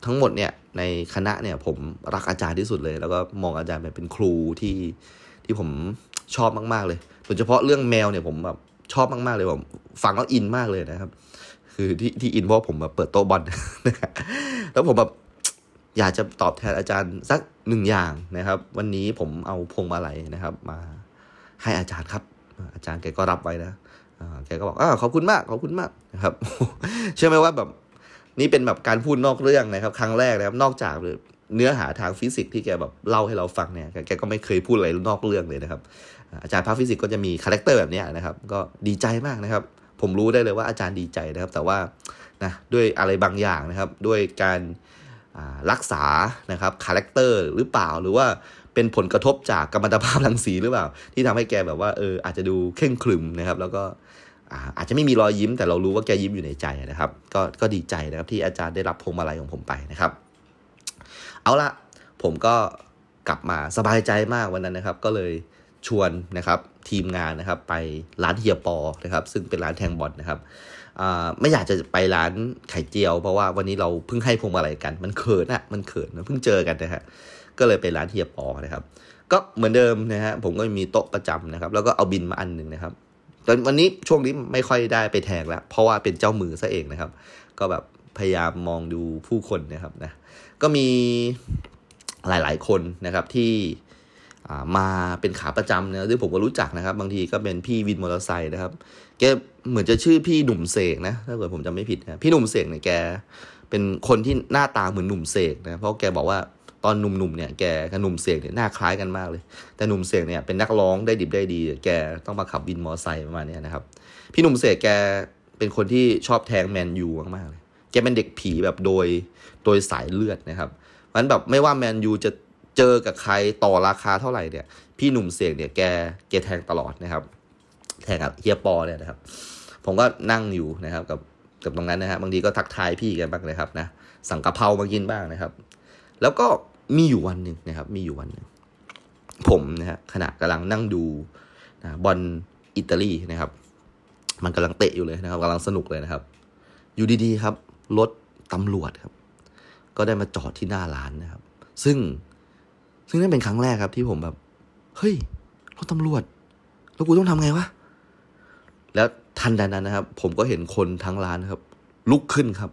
ทั้งหมดเนี่ยในคณะเนี่ยผมรักอาจารย์ที่สุดเลย แล้วก็มองอาจารย์เป็นครูที่ที่ผมชอบมากๆเลยโดยเฉพาะเรื่องแมวเนี่ยผมแบบชอบมากๆเลยผมฟังแล้วอินมากเลยนะครับ คือที่ที่อินเพราะผมแบบเปิดโต๊ะบอลแล้วผมแบบอยากจะตอบแทนอาจารย์สักหนึ่งอย่างนะครับ วันนี้ผมเอาพวงมาลัยนะครับ มาให้อาจารย์ครับ อาจารย์แกก็รับไว้นะแกก็บอกอ๋อขอบคุณมากขอบคุณมากนะครับ เชื่อไหมว่าแบบ นี่เป็นแบบการพูดนอกเรื่องนะครับ ครั้งแรกนะครับนอกจากเนื้อหาทางฟิสิกส์ที่แกแบบเล่าให้เราฟังเนี่ยแกก็ไม่เคยพูดอะไรนอกเรื่องเลยนะครับ อาจารย์ภาคฟิสิกส์ก็จะมี character แบบนี้นะครับก็ดีใจมากนะครับ ผมรู้ได้เลยว่าอาจารย์ดีใจนะครับ แต่ว่านะด้วยอะไรบางอย่างนะครับ ด้วยการรักษานะครับ character หรือเปล่าหรือว่าเป็นผลกระทบจากกัมมันตภาพรังสีหรือเปล่า ที่ทำให้แกแบบว่าเอออาจจะดูเคร่งขรึมนะครับ แล้วก็ อาจจะไม่มีรอยยิ้มแต่เรารู้ว่าแกยิ้มอยู่ในใจนะครับ ก็ก็ดีใจนะครับที่อาจารย์ได้รับพวงมาลัยของผมไปนะครับ เอาละผมก็กลับมาสบายใจมากวันนั้นนะครับ ก็เลยชวนนะครับทีมงานนะครับไปร้านเฮียปอนะครับ ซึ่งเป็นร้านแทงบอลนะครับไม่อยากจะไปร้านไข่เจียว เพราะว่าวันนี้เราเพิ่งให้พวงมาลัยกัน มันเขินอะมันเขินเพิ่งเจอกันนะฮะก็เลยไปร้านเฮียปอนะครับ ก็เหมือนเดิมนะฮะผมก็มีโต๊ะประจำนะครับ แล้วก็เอาบินมาอันหนึ่งนะครับ แตอนวันนี้ช่วงนี้ไม่ค่อยได้ไปแทงแล้ว เพราะว่าเป็นเจ้ามือซะเองนะครับ ก็แบบพยายามมองดูผู้คนนะครับนะก็มีหลายๆคนนะครับที่มาเป็นขาประจำนะซึ่งผมก็รู้จักนะครับ บางทีก็เป็นพี่วินมอเตอร์ไซค์นะครับ แกเหมือนจะชื่อพี่หนุ่มเสกนะถ้าเกิดผมจำไม่ผิดนะพี่หนุ่มเสกเนี่ยแกเป็นคนที่หน้าตาเหมือนหนุ่มเสกนะเพราะแกบอกว่า ตอนหนุ่มๆเนี่ยแกกับหนุ่มเสกเนี่ยหน้าคล้ายกันมากเลย แต่หนุ่มเสกเนี่ยเป็นนักร้องได้ดิบได้ดี แกต้องมาขับบินมอไซค์ประมาณนี้นะครับ พี่หนุ่มเสกแกเป็นคนที่ชอบแทงแมนยูมากๆเลยแกเป็นเด็กผีแบบโดยโดยสายเลือดนะครับมันแบบไม่ว่าแมนยูจะเจอกับใครต่อราคาเท่าไหร่เนี่ย พี่หนุ่มเสกเนี่ยแกแกแทงตลอดนะครับ แทงกับเฮียปอเนี่ยนะครับ ผมก็นั่งอยู่นะครับกับกับตรงนั้นนะฮะบางทีก็ทักทายพี่กันบ้างเลยครับนะสั่งกะเพรามากินบ้างนะครับ แล้วก็ มีอยู่วันหนึ่งนะครับ มีอยู่วันหนึ่งผมนะฮะขณะกำลังนั่งดูนะบอลอิตาลีนะครับ มันกำลังเตะอยู่เลยนะครับกำลังสนุกเลยนะครับ อยู่ดีๆครับรถตำรวจครับ ก็ได้มาจอดที่หน้าร้านนะครับ ซึ่งซึ่งนั่นเป็นครั้งแรกครับ ที่ผมแบบ เฮ้ยรถตำรวจ แล้วกูต้องทำไงวะแล้วทันใดนั้นนะครับ ผมก็เห็นคนทั้งร้านครับ ลุกขึ้นครับ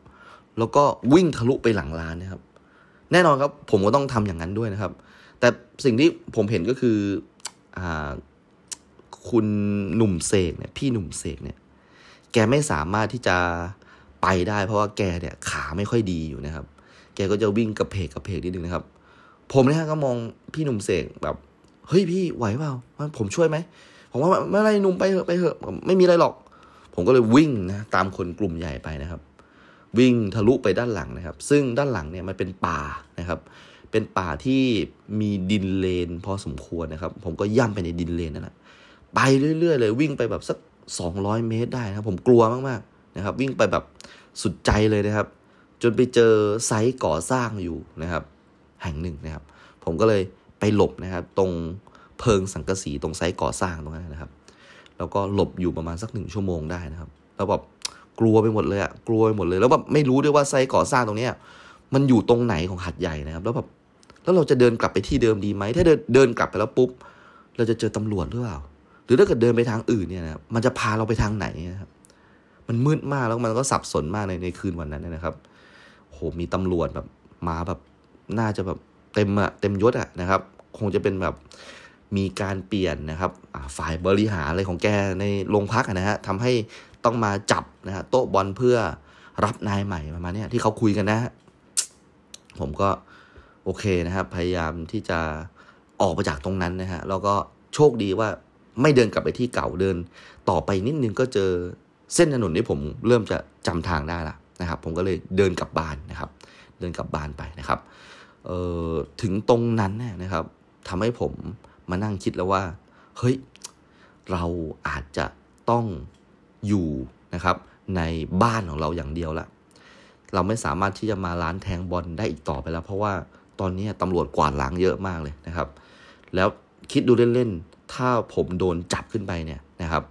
แล้วก็วิ่งทะลุไปหลังร้านนะครับ แน่นอนครับผมก็ต้องทำอย่างนั้นด้วยนะครับ แต่สิ่งที่ผมเห็นก็คืออคุณหนุ่มเสกเนี่ยพี่หนุ่มเสกเนี่ย แกไม่สามารถที่จะไปได้ เพราะว่าแกเนี่ยขาไม่ค่อยดีอยู่นะครับ แกก็จะวิ่งกระเพกกระเพกนิดนึงนะครับ ผมเนี่ยก็มองพี่หนุ่มเสกแบบเฮ้ยพี่ไหวเปล่าผมช่วยไหมผมว่าไม่อะไรหนุ่มไปเถอะไปเถอะไม่มีอะไรหรอก ผมก็เลยวิ่งนะตามคนกลุ่มใหญ่ไปนะครับ วิ่งทะลุไปด้านหลังนะครับ ซึ่งด้านหลังเนี่ยมันเป็นป่านะครับ เป็นป่าที่มีดินเลนพอสมควรนะครับ ผมก็ย่ำไปในดินเลนนั่นแหละไปเรื่อยๆ เลยวิ่งไปแบบสักสองร้อยเมตรได้นะครับ ผมกลัวมากๆนะครับ วิ่งไปแบบสุดใจเลยนะครับ จนไปเจอไซต์ก่อสร้างอยู่นะครับ แห่งหนึ่งนะครับ ผมก็เลยไปหลบนะครับ ตรงเพิงสังกะสีตรงไซต์ก่อสร้างตรงนั้นนะครับ แล้วก็หลบอยู่ประมาณสักหนึ่งชั่วโมงได้นะครับ แล้วแบบ กลัวไปหมดเลยอะกลัวไปหมดเลย แล้วแบบไม่รู้ด้วยว่าไซต์ก่อสร้างตรงเนี้ย มันอยู่ตรงไหนของหัดใหญ่นะครับ แล้วแบบแล้วเราจะเดินกลับไปที่เดิมดีไหมถ้าเดินเดินกลับไปแล้วปุ๊บ เราจะเจอตำรวจหรือเปล่า หรือถ้าเกิดเดินไปทางอื่นเนี่ยนะมันจะพาเราไปทางไหนนะครับ มันมืดมากแล้วมันก็สับสนมากในในคืนวันนั้นนะครับโหมีตำรวจแบบมาแบบน่าจะแบบเต็มอะเต็มยศอะนะครับ คงจะเป็นแบบมีการเปลี่ยนนะครับฝ่ายบริหารอะไรของแกในโรงพักนะฮะทำให้ ต้องมาจับนะฮะโต๊ะบอลเพื่อรับนายใหม่ประมาณนี้ที่เขาคุยกันนะฮะผมก็โอเคนะครับ พยายามที่จะออกไปจากตรงนั้นนะฮะแล้วก็โชคดีว่าไม่เดินกลับไปที่เก่าเดิน ต่อไปนิดนึงก็เจอเส้นถนนที่ผมเริ่มจะจำทางได้ละนะครับ ผมก็เลยเดินกลับบ้านนะครับ เดินกลับบ้านไปนะครับเอ่อถึงตรงนั้นนะครับทำให้ผมมานั่งคิดแล้วว่า เฮ้ย เราอาจจะต้อง อยู่นะครับในบ้านของเราอย่างเดียวละ เราไม่สามารถที่จะมาร้านแทงบอลได้อีกต่อไปแล้ว เพราะว่าตอนนี้ตำรวจกวาดล้างเยอะมากเลยนะครับ แล้วคิดดูเล่นๆ ถ้าผมโดนจับขึ้นไปเนี่ยนะครับ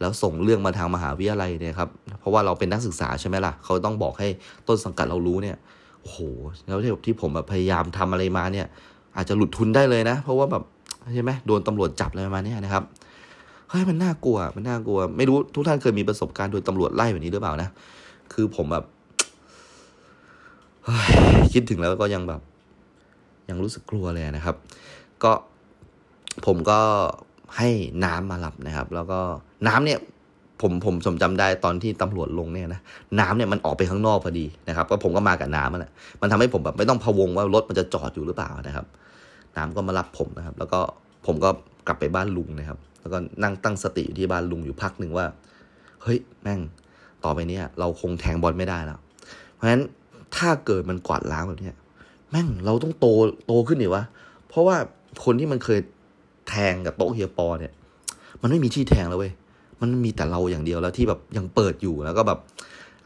แล้วส่งเรื่องมาทางมหาวิทยาลัยเนี่ยครับ เพราะว่าเราเป็นนักศึกษาใช่ไหมล่ะ เขาต้องบอกให้ต้นสังกัดเรารู้เนี่ยโอ้โหแล้วที่ผมแบบพยายามทำอะไรมาเนี่ย อาจจะหลุดทุนได้เลยนะ เพราะว่าแบบใช่ไหมโดนตำรวจจับอะไรประมาณนี้นะครับ เฮ้ยมันน่ากลัว มันน่ากลัว ไม่รู้ทุกท่านเคยมีประสบการณ์โดนตำรวจไล่แบบนี้หรือเปล่านะ คือผมแบบคิดถึงแล้วก็ยังแบบ ยังรู้สึกกลัวเลยนะครับ ก็ผมก็ให้น้ำมารับนะครับ แล้วก็น้ำเนี่ยผมผมสมจำได้ตอนที่ตำรวจลงเนี่ยนะน้ำเนี่ยมันออกไปข้างนอกพอดีนะครับก็ผมก็มากับน้ำนั่นแหละมันทำให้ผมแบบไม่ต้องพะวงว่ารถมันจะจอดอยู่หรือเปล่านะครับ น้ำก็มารับผมนะครับ แล้วก็ผมก็กลับไปบ้านลุงนะครับ แล้วก็นั่งตั้งสติอยู่ที่บ้านลุงอยู่พักหนึ่งว่า เฮ้ยแม่งต่อไปเนี้ยเราคงแทงบอลไม่ได้แล้ว เพราะฉะนั้นถ้าเกิดมันกวาดล้างแบบเนี้ยแม่งเราต้องโตโตขึ้นดิวะ เพราะว่าคนที่มันเคยแทงกับโต๊ะเฮียปอเนี่ย มันไม่มีที่แทงแล้วเว้ยมันมีแต่เราอย่างเดียวแล้วที่แบบยังเปิดอยู่แล้วก็แบบ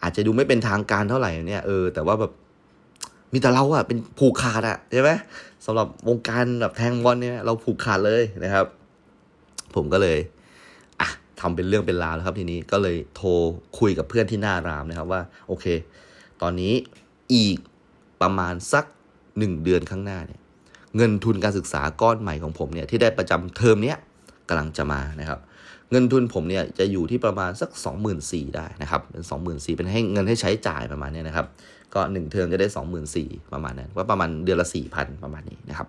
อาจจะดูไม่เป็นทางการเท่าไหร่เนี่ยเออแต่ว่าแบบมีแต่เราอะเป็นผูกขาดอะใช่ไหมสำหรับวงการแบบแทงบอลเนี่ยเราผูกขาดเลยนะครับ ผมก็เลยอะทำเป็นเรื่องเป็นราวแล้วครับทีนี้ก็เลยโทรคุยกับเพื่อนที่หน้ารามนะครับว่า โอเค ตอนนี้อีกประมาณสักหนึ่งเดือนข้างหน้าเนี่ยเงินทุนการศึกษาก้อนใหม่ของผมเนี่ยที่ได้ประจำเทอมเนี้ยกำลังจะมานะครับ เงินทุนผมเนี่ยจะอยู่ที่ประมาณสัก 2 4 0 0 0ได้นะครับเป็น 2 4 0 0 0เป็นให้เงินให้ใช้จ่ายประมาณนี้นะครับ ก็หนึ่งเทอมจะได้สองหมื่นสี่ประมาณนั้นว่าประมาณเดือนละสี่พันประมาณนี้นะครับ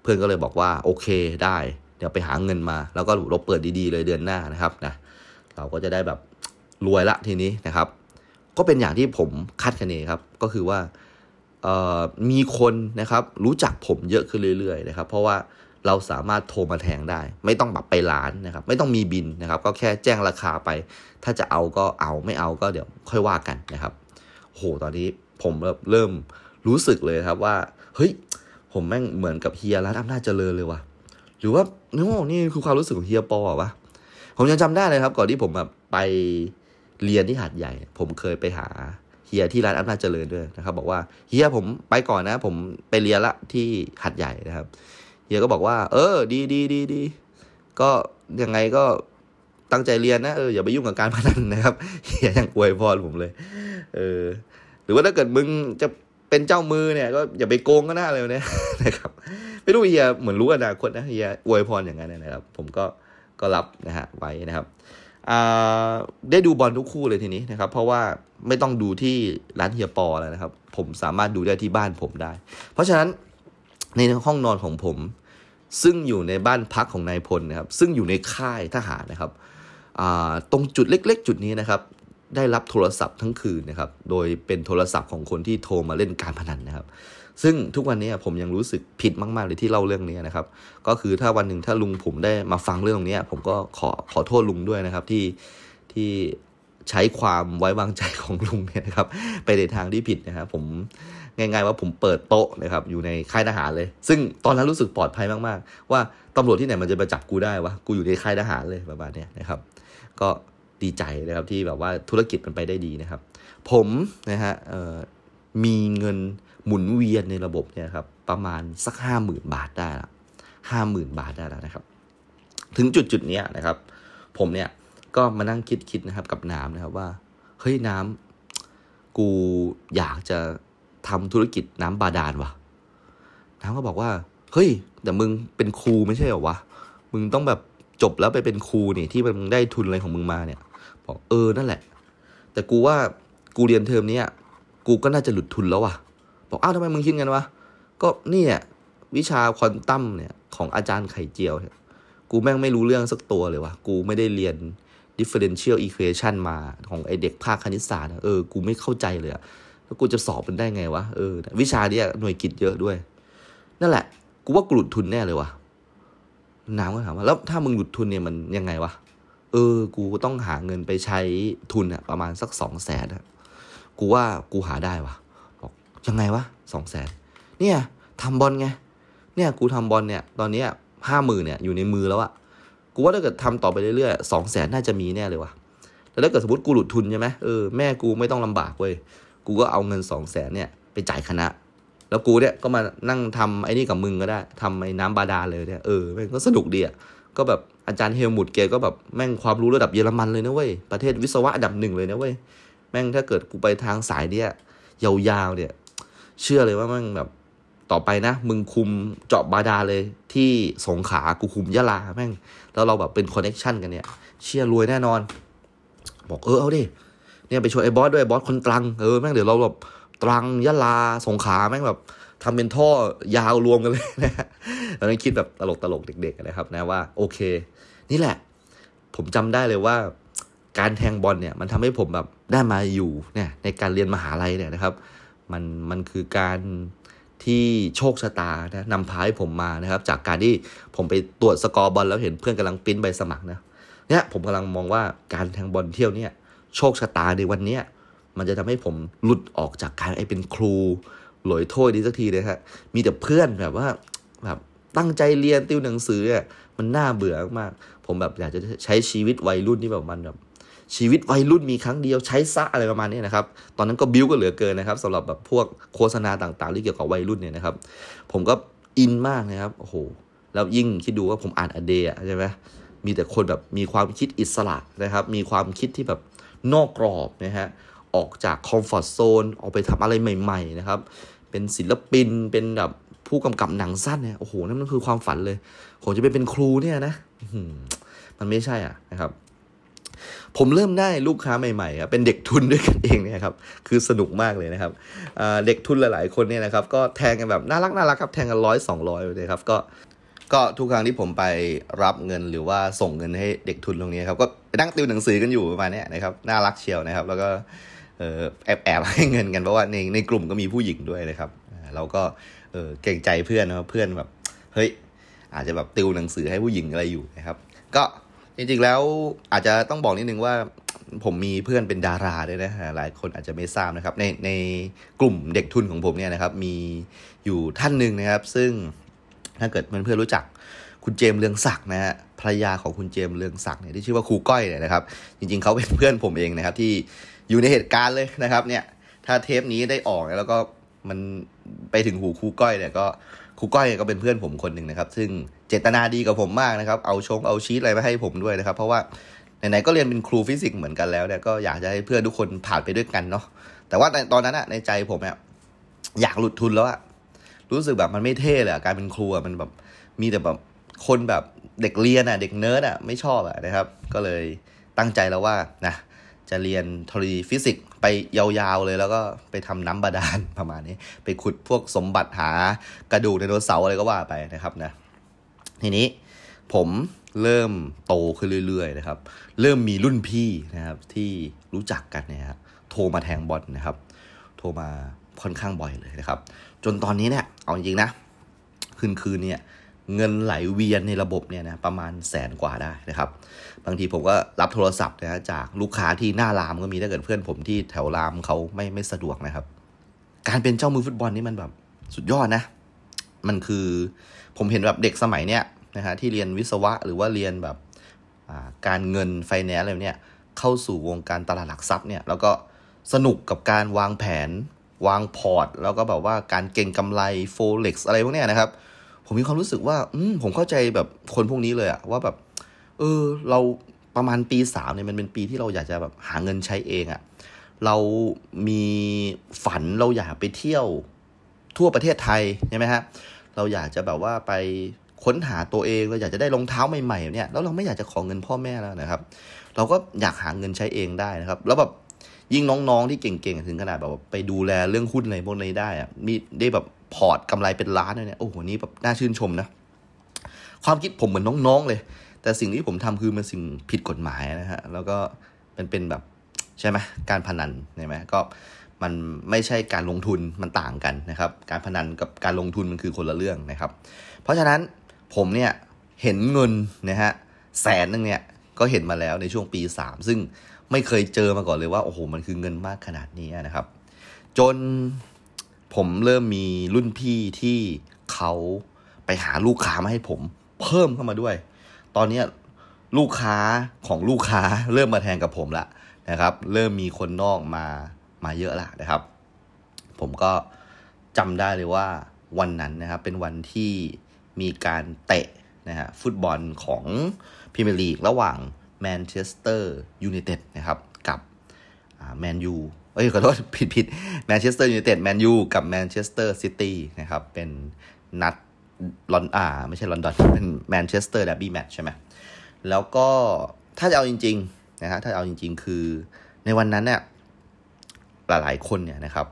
เพื่อนก็เลยบอกว่าโอเคได้ เดี๋ยวไปหาเงินมา แล้วก็เราเปิดดีๆเลยเดือนหน้านะครับนะเราก็จะได้แบบรวยละทีนี้นะครับ ก็เป็นอย่างที่ผมคาดคะเนครับ ก็คือว่ามีคนนะครับรู้จักผมเยอะขึ้นเรื่อยๆนะครับ เพราะว่าเราสามารถโทรมาแทงได้ ไม่ต้องแบบไปร้านนะครับ ไม่ต้องมีบินนะครับ ก็แค่แจ้งราคาไป ถ้าจะเอาก็เอาไม่เอาก็เดี๋ยวค่อยว่ากันนะครับโหตอนนี้ผมเริ่มรู้สึกเลยครับว่า เฮ้ย ผมแม่งเหมือนกับเฮียร้านอำนาจเจริญเลยว่ะ หรือว่านี่นี่คือความรู้สึกของเฮียปอวะผมยังจำได้เลยครับ ก่อนที่ผมแบบไปเรียนที่หาดใหญ่ ผมเคยไปหาเฮียที่ร้านอำนาจเจริญด้วยนะครับ บอกว่าเฮียผมไปก่อนนะ ผมไปเรียนละที่หาดใหญ่นะครับเฮียก็บอกว่า เออ ดีดีดีดีก็ยังไงก็ตั้งใจเรียนนะเอออย่าไปยุ่งกับการพนันนะครับเฮียยังอวยพรผมเลย เออ หรือว่าถ้าเกิดมึงจะเป็นเจ้ามือเนี่ย ก็อย่าไปโกงก็น่าเลยเนี่ยนะครับ ไม่รู้เฮียเหมือนรู้อนาคตนะเฮียอวยพรอย่างนั้นนะครับ ผมก็ก็รับนะฮะไว้นะครับได้ดูบอลทุกคู่เลยทีนี้นะครับ เพราะว่าไม่ต้องดูที่ร้านเฮียปอแล้วนะครับ ผมสามารถดูได้ที่บ้านผมได้ เพราะฉะนั้นในห้องนอนของผม ซึ่งอยู่ในบ้านพักของนายพลนะครับ ซึ่งอยู่ในค่ายทหารนะครับตรงจุดเล็ก ๆ จุดนี้นะครับ ได้รับโทรศัพท์ทั้งคืนนะครับ โดยเป็นโทรศัพท์ของคนที่โทรมาเล่นการพนันนะครับ ซึ่งทุกวันนี้ผมยังรู้สึกผิดมาก ๆ เลยที่เล่าเรื่องนี้นะครับ ก็คือถ้าวันหนึ่งถ้าลุงผมได้มาฟังเรื่องตรงนี้ผมก็ขอขอโทษลุงด้วยนะครับที่ที่ใช้ความไว้วางใจของลุงเนี่ยนะครับ ไปในทางที่ผิดนะครับผมง่ายๆว่าผมเปิดโต๊ะนะครับอยู่ในค่ายทหารเลย ซึ่งตอนนั้นรู้สึกปลอดภัยมากๆ ว่าตำรวจที่ไหนมันจะมาจับกูได้วะกูอยู่ในค่ายทหารเลยประมาณนี้นะครับ ก็ดีใจนะครับที่แบบว่าธุรกิจมันไปได้ดีนะครับ ผมนะฮะมีเงิน หมุนเวียนในระบบเนี่ยครับประมาณสักห้าหมื่นบาทได้ละห้าหมื่นบาทได้แล้วนะครับ ถึงจุดจุดนี้นะครับ ผมเนี่ยก็มานั่งคิดคิดนะครับกับน้ำนะครับว่าเฮ้ยน้ำกูอยากจะทำธุรกิจน้ำบาดาลวะน้ำก็บอกว่าเฮ้ยแต่มึงเป็นครูไม่ใช่เหรอวะมึงต้องแบบจบแล้วไปเป็นครูนี่ที่มึงได้ทุนอะไรของมึงมาเนี่ยบอกเออนั่นแหละ แต่กูว่ากูเรียนเทอมนี้กูก็น่าจะหลุดทุนแล้วว่ะ บอกอ้าวทำไมมึงคิดกันวะ ก็นี่เนี่ยวิชาควอนตัมเนี่ยของอาจารย์ไข่เจียวเนี่ยกูแม่งไม่รู้เรื่องสักตัวเลยวะกูไม่ได้เรียน differential equation มาของไอเด็กภาคคณิตศาสตร์เออกูไม่เข้าใจเลยอะแล้วกูจะสอบมันได้ไงวะเออวิชาเนี้ยหน่วยกิจเยอะด้วย นั่นแหละ กูว่ากูหลุดทุนแน่เลยวะน้ำก็ถามว่าแล้วถ้ามึงหลุดทุนเนี่ยมันยังไงวะเออ กูต้องหาเงินไปใช้ทุนอะประมาณสักสองแสนอะกูว่ากูหาได้วะ ยังไงวะสองแสนเนี่ยทำบอลไงเนี่ยกูทำบอลเนี่ยตอนนี้ห้าหมื่นเนี่ยอยู่ในมือแล้วอะกูว่าถ้าเกิดทำต่อไปเรื่อยๆสองแสนน่าจะมีแน่เลยวะแต่ถ้าเกิดสมมติกูหลุดทุนใช่ไหมเออแม่กูไม่ต้องลำบากเว้ยกูก็เอาเงินสองแสนเนี่ยไปจ่ายคณะ แล้วกูเนี่ยก็มานั่งทำไอ้นี่กับมึงก็ได้ทำไอ้น้ำบาดาลเลยเนี่ยเออแม่งก็สนุกดีอะก็แบบอาจารย์เฮลมุดแกก็แบบแม่งความรู้ระดับเยอรมันเลยนะเว้ยประเทศวิศวะอันดับหนึ่งเลยนะเว้ยแม่งถ้าเกิดกูไปทางสายเนี่ยยาวๆเนี่ย เชื่อเลยว่ามันแบบต่อไปนะ มึงคุมเจาะบาดาลเลยที่สงขลากูคุมยะลาแม่ง แล้วเราแบบเป็น connection กันเนี่ย เชื่อรวยแน่นอน บอกเออเอาดิเนี่ยไปช่วยไอ้บอสด้วยบอสคนตรังเออแม่งเดี๋ยวเราแบบตรังยะลาสงขาแม่งแบบทำเป็นท่อยาวรวมกันเลยนะตอนนั้นคิดแบบตลกตลกเด็กๆนะครับนะว่าโอเค นี่แหละ ผมจำได้เลยว่า การแทงบอลเนี่ย มันทำให้ผมแบบได้มาอยู่เนี่ยในการเรียนมหาลัยเนี่ยนะครับ มันมันคือการที่โชคชะตานะนำพาให้ผมมานะครับ จากการที่ผมไปตรวจสกอร์บอลแล้วเห็นเพื่อนกำลังปิ้นใบสมัครนะเนี่ยผมกำลังมองว่าการแทงบอลเที่ยวเนี่ยโชคชะตาในวันเนี้ยมันจะทำให้ผมหลุดออกจากการไอ้เป็นครูหลอยโทษดีสักทีเลยครมีแต่เพื่อนแบบว่าแบบตั้งใจเรียนติวหนังสืออะมันน่าเบื่อมาก ผมแบบอยากจะใช้ชีวิตวัยรุ่นที่แบบมันแบบ ชีวิตวัยรุ่นมีครั้งเดียวใช้ซะอะไรประมาณนี้นะครับ ตอนนั้นก็บิ้วก็เหลือเกินนะครับสำหรับแบบพวกโฆษณาต่างๆ ที่เกี่ยวกับวัยรุ่นเนี่ยนะครับ ผมก็อินมากนะครับโอ้โหแล้วยิ่งคิดดูว่าผมอ่านอเดย์ใช่ไหมมีแต่คนแบบมีความคิดอิสระนะครับ มีความคิดที่แบบนอกกรอบนะฮะออกจากคอมฟอร์ทโซนออกไปทำอะไรใหม่ ๆ นะครับ เป็นศิลปินเป็นแบบผู้กำกับหนังสั้นเนี่ยโอ้โหนั่นคือความฝันเลย ผมจะไปเป็นครูเนี่ยนะมันไม่ใช่อะนะครับ ผมเริ่มได้ลูกค้าใหม่ๆครับเป็นเด็กทุนด้วยกันเองเนี่ยครับคือสนุกมากเลยนะครับเด็กทุนหลายๆคนเนี่ยนะครับก็แทงกันแบบน่ารักน่ารักครับแทงกันร้อยสองร้อยเลยครับก็ก็ทุกครั้งที่ผมไปรับเงินหรือว่าส่งเงินให้เด็กทุนตรงนี้ครับก็นั่งติวหนังสือกันอยู่ประมาณนี้นะครับน่ารักเชียวนะครับ แล้วก็แอบแอบให้เงินกันเพราะว่าในในกลุ่มก็มีผู้หญิงด้วยนะครับเราก็เออเก่งใจเพื่อนนะเพื่อนแบบเฮ้ยอาจจะแบบติวหนังสือให้ผู้หญิงอะไรอยู่นะครับ ก็ จริงๆแล้วอาจจะต้องบอกนิดนึงว่าผมมีเพื่อนเป็นดาราด้วยนะหลายคนอาจจะไม่ทราบนะครับ ในในกลุ่มเด็กทุนของผมเนี่ยนะครับ มีอยู่ท่านหนึ่งนะครับ ซึ่งถ้าเกิดเพื่อนๆรู้จักคุณเจมเลืองศักดิ์นะฮะภรรยาของคุณเจมเลืองศักดิ์เนี่ยที่ชื่อว่าครูก้อยเนี่ยนะครับ จริงๆเขาเป็นเพื่อนผมเองนะครับ ที่อยู่ในเหตุการณ์เลยนะครับ เนี่ย ถ้าเทปนี้ได้ออกแล้วก็มัน ไปถึงหูครูก้อยเนี่ยก็ครูก้อยก็เป็นเพื่อนผมคนหนึ่งนะครับ ซึ่งเจตนาดีกับผมมากนะครับ เอาชงเอาชีตอะไรมาให้ผมด้วยนะครับ เพราะว่าไหนๆก็เรียนเป็นครูฟิสิกส์เหมือนกันแล้วเนี่ยก็อยากจะให้เพื่อนทุกคนผ่านไปด้วยกันเนาะแต่ว่าตอนนั้นอะในใจผมเนี่ยอยากหลุดทุนแล้วอะรู้สึกแบบมันไม่เท่เลยการเป็นครูอะมันแบบมีแต่แบบคนแบบเด็กเรียนอะเด็กเนิร์ดอะไม่ชอบอะนะครับ ก็เลยตั้งใจแล้วว่านะ จะเรียนธรณีฟิสิกส์ไปยาวๆเลยแล้วก็ไปทำน้ำบาดาลประมาณนี้ ไปขุดพวกสมบัติหากระดูกไดโนเสาร์อะไรก็ว่าไปนะครับนะทีนี้ผมเริ่มโตขึ้นเรื่อยๆนะครับ เริ่มมีรุ่นพี่นะครับที่รู้จักกันเนี่ยครับโทรมาแทงบอลนะครับ โทรมาค่อนข้างบ่อยเลยนะครับ จนตอนนี้เนี่ยเอาจริงๆนะ คืนคืนเนี่ยเงินไหลเวียนในระบบเนี่ยนะประมาณแสนกว่าได้นะครับางทีผมก็รับโทรศัพท์นะจากลูกค้าที่หน้ารามก็มีถ้าเกิดเพื่อนผมที่แถวรามเขาไม่ไม่สะดวกนะครับ การเป็นเจ้ามือฟุตบอลนี่มันแบบสุดยอดนะ มันคือผมเห็นแบบเด็กสมัยเนี้ยนะฮะที่เรียนวิศวะหรือว่าเรียนแบบการเงินไฟแนนซ์อะไรเนี่ยเข้าสู่วงการตลาดหลักทรัพย์เนี่ยแล้วก็สนุกกับการวางแผน วาง port แล้วก็แบบว่าการเก็งกำไร forex อะไรพวกเนี้ยนะครับ ผมมีความรู้สึกว่า อืมผมเข้าใจแบบคนพวกนี้เลยอะว่าแบบ เออ เราประมาณปีสามเนี่ยมันเป็นปีที่เราอยากจะแบบหาเงินใช้เองอะเรามีฝันเราอยากไปเที่ยวทั่วประเทศไทยใช่ไหมฮะเราอยากจะแบบว่าไปค้นหาตัวเองเราอยากจะได้รองเท้าใหม่ๆเนี่ยแล้วเราไม่อยากจะขอเงินพ่อแม่แล้วนะครับ เราก็อยากหาเงินใช้เองได้นะครับ แล้วแบบยิ่งน้องๆที่เก่งๆ ถึงขนาดแบบไปดูแลเรื่องหุ้นอะไรพวกนี้ได้อะมีได้แบบพอร์ตกำไรเป็นล้านเนี่ยโอ้โหนี่แบบน่าชื่นชมนะ ความคิดผมเหมือนน้องๆเลย แต่สิ่งที่ผมทำคือมันสิ่งผิดกฎหมายนะฮะแล้วก็มันเป็นแบบใช่ไหมการพนันใช่ไหมก็มันไม่ใช่การลงทุนมันต่างกันนะครับ การพนันกับการลงทุนมันคือคนละเรื่องนะครับ เพราะฉะนั้นผมเนี่ยเห็นเงินนะฮะแสนนึงเนี่ยก็เห็นมาแล้วในช่วงปี 3 ซึ่งไม่เคยเจอมาก่อนเลยว่าโอ้โหมันคือเงินมากขนาดนี้นะครับ จนผมเริ่มมีรุ่นพี่ที่เขาไปหาลูกค้ามาให้ผมเพิ่มเข้ามาด้วย ตอนนี้ลูกค้าของลูกค้าเริ่มมาแทนกับผมละนะครับ เริ่มมีคนนอกมามาเยอะละนะครับ ผมก็จำได้เลยว่าวันนั้นนะครับเป็นวันที่มีการเตะนะฮะฟุตบอลของพรีเมียร์ลีกระหว่างแมนเชสเตอร์ยูไนเต็ดนะครับกับแมนยูเอ้ยขอโทษผิดผิดแมนเชสเตอร์ยูไนเต็ดแมนยูกับแมนเชสเตอร์ซิตี้นะครับเป็นนัด ลอนอ่าไม่ใช่ลอนดอนเป็นแมนเชสเตอร์ derby match ใช่ไหมแล้วก็ถ้าจะเอาจริงๆนะฮะถ้าเอาจริง ๆ คือในวันนั้นเนี่ยหลายๆคนเนี่ยนะครับ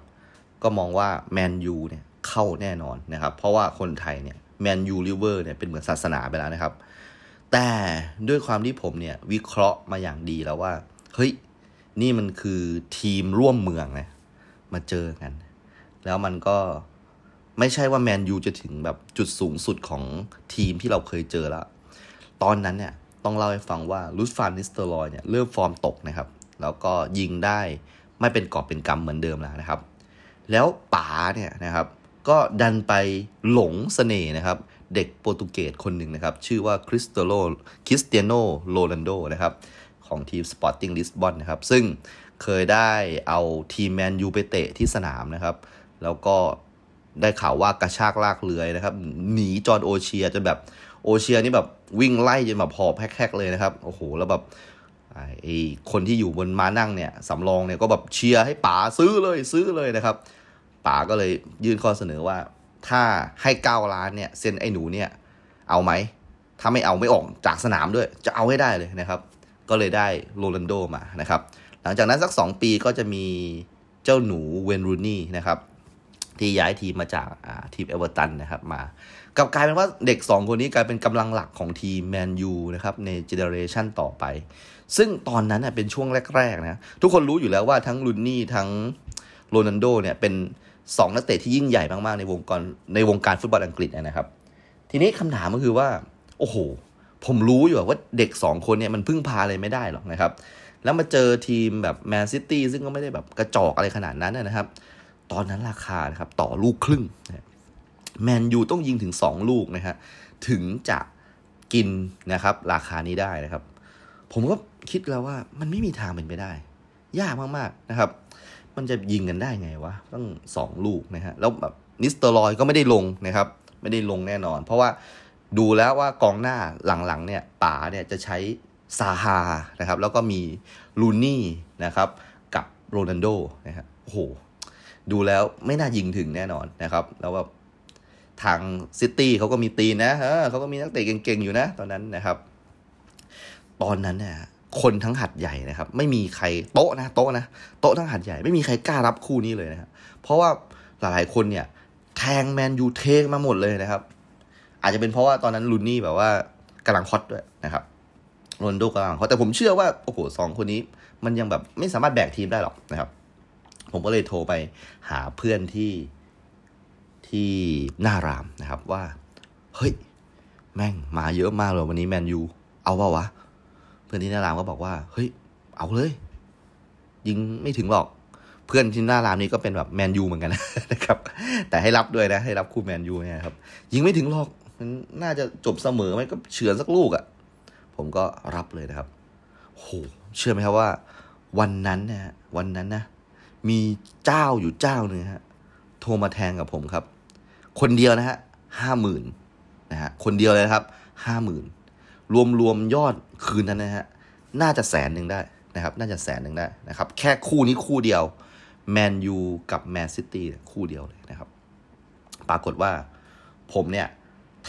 ก็มองว่าแมนยูเนี่ยเข้าแน่นอนนะครับ เพราะว่าคนไทยเนี่ยแมนยูลิเวอร์เนี่ยเป็นเหมือนศาสนาไปแล้วนะครับ แต่ด้วยความที่ผมเนี่ยวิเคราะห์มาอย่างดีแล้วว่า เฮ้ย นี่มันคือทีมร่วมเมืองนะมาเจอกัน แล้วมันก็ ไม่ใช่ว่าแมนยูจะถึงแบบจุดสูงสุดของทีมที่เราเคยเจอแล้วตอนนั้นเนี่ยต้องเล่าให้ฟังว่าลุสฟานนิสเตอร์ลอยเนี่ยเริ่มฟอร์มตกนะครับ แล้วก็ยิงได้ไม่เป็นกอบเป็นกำเหมือนเดิมแล้วนะครับ แล้วป๋าเนี่ยนะครับ ก็ดันไปหลงเสน่ห์นะครับ เด็กโปรตุเกสคนหนึ่งนะครับ ชื่อว่าคริสโตโลคริสเตียโนโรนัลโดนะครับ ของทีมสปอร์ติ้งลิสบอนนะครับ ซึ่งเคยได้เอาทีมแมนยูไปเตะที่สนามนะครับ แล้วก็ ได้ข่าวว่ากระชากลากเลื้อยนะครับ หนีจอห์นโอเชียจนแบบโอเชียนี่แบบวิ่งไล่จนแบบหอบแฮกๆเลยนะครับ โอ้โห แล้วแบบไอ้คนที่อยู่บนม้านั่งเนี่ยสำรองเนี่ยก็แบบเชียร์ให้ป๋าซื้อเลยซื้อเลยนะครับป๋าก็เลยยื่นข้อเสนอว่า ถ้าให้เก้าล้านเนี่ยเซ็นไอ้หนูเนี่ยเอาไหม ถ้าไม่เอาไม่ออกจากสนามด้วย จะเอาให้ได้เลยนะครับ ก็เลยได้โรนัลโดมานะครับ หลังจากนั้นสัก 2 ปีก็จะมีเจ้าหนูเวย์นรูนีย์นะครับ ที่ย้ายทีมมาจากทีมเอเวอร์ตันนะครับมากับกลายเป็นว่าเด็ก 2 คนนี้กลายเป็นกำลังหลักของทีมแมนยูนะครับใน generation ต่อไป ซึ่งตอนนั้นเป็นช่วงแรกๆนะทุกคนรู้อยู่แล้วว่าทั้งรูนีย์ทั้งโรนันโดเนี่ยเป็นสองนักเตะที่ยิ่งใหญ่มากๆในวงการในวงการฟุตบอลอังกฤษนะครับ ทีนี้คำถามก็คือว่า โอ้โห ผมรู้อยู่ว่าเด็กสองคนเนี่ยมันพึ่งพาอะไรไม่ได้หรอกนะครับ แล้วมาเจอทีมแบบแมนซิตี้ซึ่งก็ไม่ได้แบบกระจอกอะไรขนาดนั้นนะครับ ตอนนั้นราคานะครับต่อลูกครึ่งแมนยูต้องยิงถึงสองลูกนะฮะถึงจะกินนะครับ ราคานี้ได้นะครับ ผมก็คิดแล้วว่ามันไม่มีทางเป็นไปได้ ยากมากๆนะครับ มันจะยิงกันได้ไงวะต้องสองลูกนะฮะแล้วแบบนิสเตอร์ลอยก็ไม่ได้ลงนะครับ ไม่ได้ลงแน่นอน เพราะว่าดูแล้วว่ากองหน้าหลังๆเนี่ยป๋าเนี่ยจะใช้ซาฮานะครับ แล้วก็มีรูนีย์นะครับ กับโรนัลโดนะครับโอ้โห ดูแล้วไม่น่ายิงถึงแน่นอนนะครับ แล้วแบบทางซิตี้เขาก็มีตีนนะเออเขาก็มีนักเตะเก่งๆอยู่นะ ตอนนั้นนะครับ ตอนนั้นเนี่ยคนทั้งหัดใหญ่นะครับ ไม่มีใครโต๊ะนะโต๊ะนะโต๊ะทั้งหัดใหญ่ไม่มีใครกล้ารับคู่นี้เลยนะครับเพราะว่าหลายๆคนเนี่ย แทงแมนยูเทกมาหมดเลยนะครับ อาจจะเป็นเพราะว่าตอนนั้นลูนี่แบบว่ากำลังฮอตด้วยนะครับโรนโดกำลังฮอตแต่ผมเชื่อว่าโอ้โหสองคนนี้ มันยังแบบไม่สามารถแบกทีมได้หรอกนะครับ ผมก็เลยโทรไปหาเพื่อนที่ที่หน้ารามนะครับว่า เฮ้ย แม่งมาเยอะมากเลยวันนี้แมนยูเอาเปล่าวะ เพื่อนที่หน้ารามก็บอกว่า เฮ้ย เอาเลย ยิงไม่ถึงหรอก เพื่อนที่หน้ารามนี้ก็เป็นแบบแมนยูเหมือนกันนะครับ แต่ให้รับด้วยนะ ให้รับคู่แมนยูเนี่ยครับ ยิงไม่ถึงหรอกมันน่าจะจบเสมอไหมก็เฉือนสักลูกอะ่ะ ผมก็รับเลยนะครับโหเชื่อไหมครับว่า วันนั้นนะวันนั้นนะ มีเจ้าอยู่เจ้าหนึ่งฮะโทรมาแทงกับผมครับ คนเดียวนะฮะห้าหมื่นนะฮะคนเดียวเลยครับห้าหมื่นรวมรวมยอดคืนนั้นนะฮะน่าจะแสนหนึ่งได้นะครับ น่าจะแสนหนึ่งได้นะครับ แค่คู่นี้คู่เดียวแมนยูกับแมนซิตี้คู่เดียวเลยนะครับ ปรากฏว่าผมเนี่ย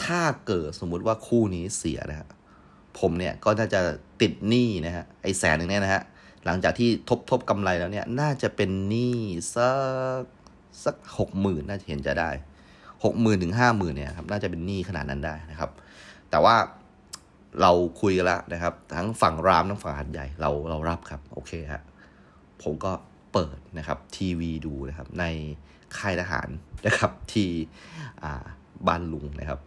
ถ้าเกิดสมมุติว่าคู่นี้เสียนะฮะผมเนี่ยก็น่าจะติดหนี้นะฮะไอแสนหนึ่งเนี่ยนะฮะ หลังจากที่ทบทบกำไรแล้วเนี่ย น่าจะเป็นหนี้สักสักหกหมื่นน่าจะเห็นจะได้หกหมื่นถึงห้าหมื่นเนี่ยครับน่าจะเป็นหนี้ขนาดนั้นได้นะครับ แต่ว่าเราคุยกันแล้วนะครับ ทั้งฝั่งรามทั้งฝั่งหัดใหญ่เราเรารับครับ โอเคฮะผมก็เปิดนะครับทีวีดูนะครับ ในค่ายทหารนะครับที่บ้านลุงนะครับ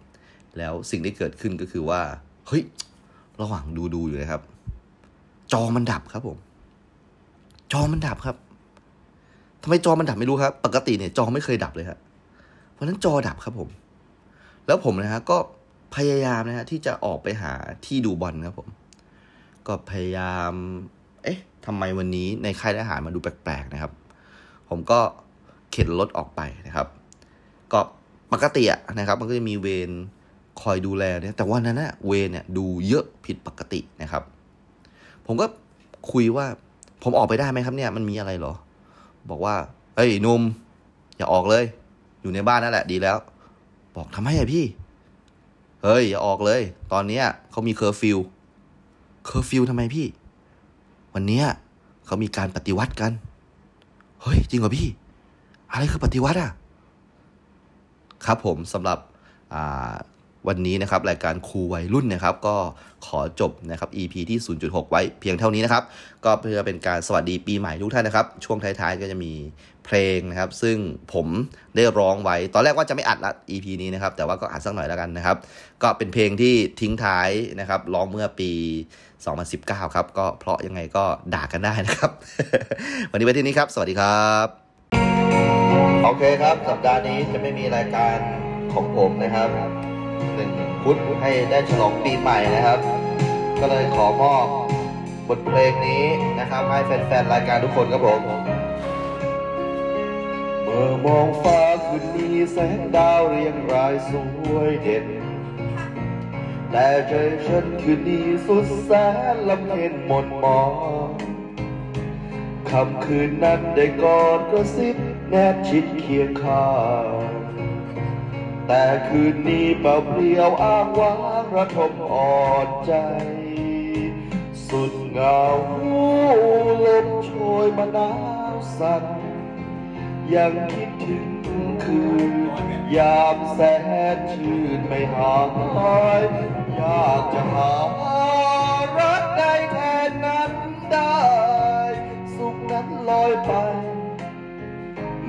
แล้วสิ่งที่เกิดขึ้นก็คือว่า เฮ้ย ระหว่างดูดูอยู่นะครับ จอมันดับครับผม จอมันดับครับทำไมจอมันดับไม่รู้ครับ ปกติเนี่ยจอไม่เคยดับเลยครับเพราะนั้นจอดับครับผม แล้วผมนะฮะก็พยายามนะฮะที่จะออกไปหาที่ดูบอลครับผม ก็พยายาม เอ๊ะทำไมวันนี้ในค่ายทหารมาดูแปลกๆนะครับ ผมก็เข็นรถออกไปนะครับ ก็ปกติอะนะครับ มันก็จะมีเวรคอยดูแลเนี่ยแต่วันนั้นนะเวรเนี่ยดูเยอะผิดปกตินะครับ ผมก็คุยว่า ผมออกไปได้ไหมครับเนี่ย มันมีอะไรเหรอ บอกว่า เฮ้ยหนุ่มอย่าออกเลย อยู่ในบ้านนั่นแหละดีแล้ว บอกทำไมอะพี่ เฮ้ย อย่าออกเลย ตอนเนี้ยเขามีเคอร์ฟิวเคอร์ฟิวทำไมพี่ วันเนี้ยเขามีการปฏิวัติกัน เฮ้ย จริงเหรอพี่ อะไรคือปฏิวัติอะครับผมสำหรับ วันนี้นะครับรายการครูวัยรุ่นนะครับ ก็ขอจบนะครับ EP ที่ 0.6 ไว้เพียงเท่านี้นะครับ ก็เพื่อเป็นการสวัสดีปีใหม่ทุกท่านนะครับ ช่วงท้ายๆก็จะมีเพลงนะครับ ซึ่งผมได้ร้องไว้ ตอนแรกว่าจะไม่อัดละ EP นี้นะครับ แต่ว่าก็อัดสักหน่อยแล้วกันนะครับ ก็เป็นเพลงที่ทิ้งท้ายนะครับร้องเมื่อปี 2019 ครับ ก็เพราะยังไงก็ด่ากันได้นะครับ วันนี้ไปที่นี้ครับ สวัสดีครับโอเคครับสัปดาห์นี้จะไม่มีรายการของผมนะครับ หนึ่งพุธให้ได้ฉลองปีใหม่นะครับ ก็เลยขอมอบบทเพลงนี้นะครับ ให้แฟนๆรายการทุกคนครับผมเมื่อมองฟ้าคืนนี้แสงดาวเรียงรายสวยเด่น แต่ใจฉันคืนนี้สุดแสนลำเค็นหมดมองคำคืนนั้นได้กอดก็ซิบแนบชิดเคียงข้าง แต่คืนนี้เปล่าเปลี่ยวอ้างว้างระทมอ่อนใจ สุดเงาลมโชยมาหนาวสั่นยังคิดถึงคืนยามแสนชื่นไม่หายอยากจะหารักได้แทนนั้นได้ สุขนั้นลอยไป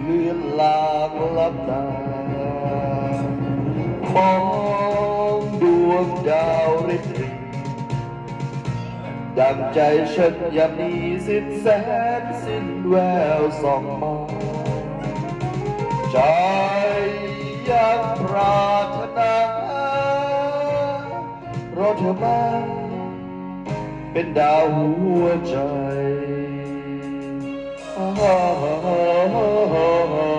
เลื่อนลางลับตา มองดวงดาวริบริดังใจฉันยามนี้สิ้นแสนสิ้นแววส่องมาใจยังปรารถนารอเธอมาเป็นดาวหัวใจสุดเห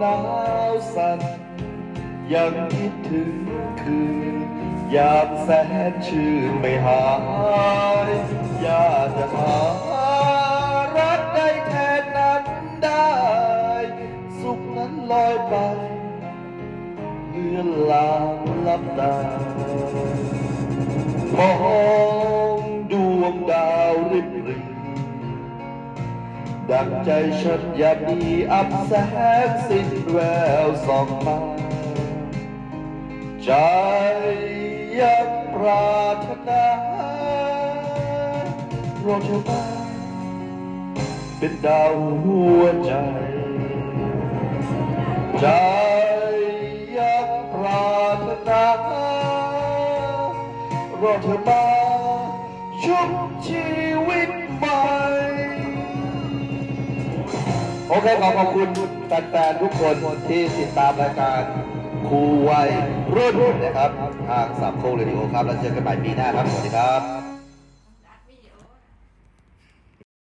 หนาวสั่นยังคิดถึงคืนยามแสนชื่นไม่หาย อยากจะหารักได้แทนนั้นได้ สุขนั้นลอยไปเลือนลางลับตามองดวงดาวริบริดังใจฉันอยากมีอับแสงสิ้นแววสองมาใจยังปรารถนา รอเธอมาเป็นดาวหัวใจ ใจยังปรารถนารอเธอมาชุบชีวิตใหม่โอเคขอขอบคุณแฟนๆทุกคนที่ติดตามรายการครูวัยรุ่นนะครับ ทางสามโคกเรดิโอครับ แล้วเจอกันใหม่ปีหน้าครับ สวัสดีครับ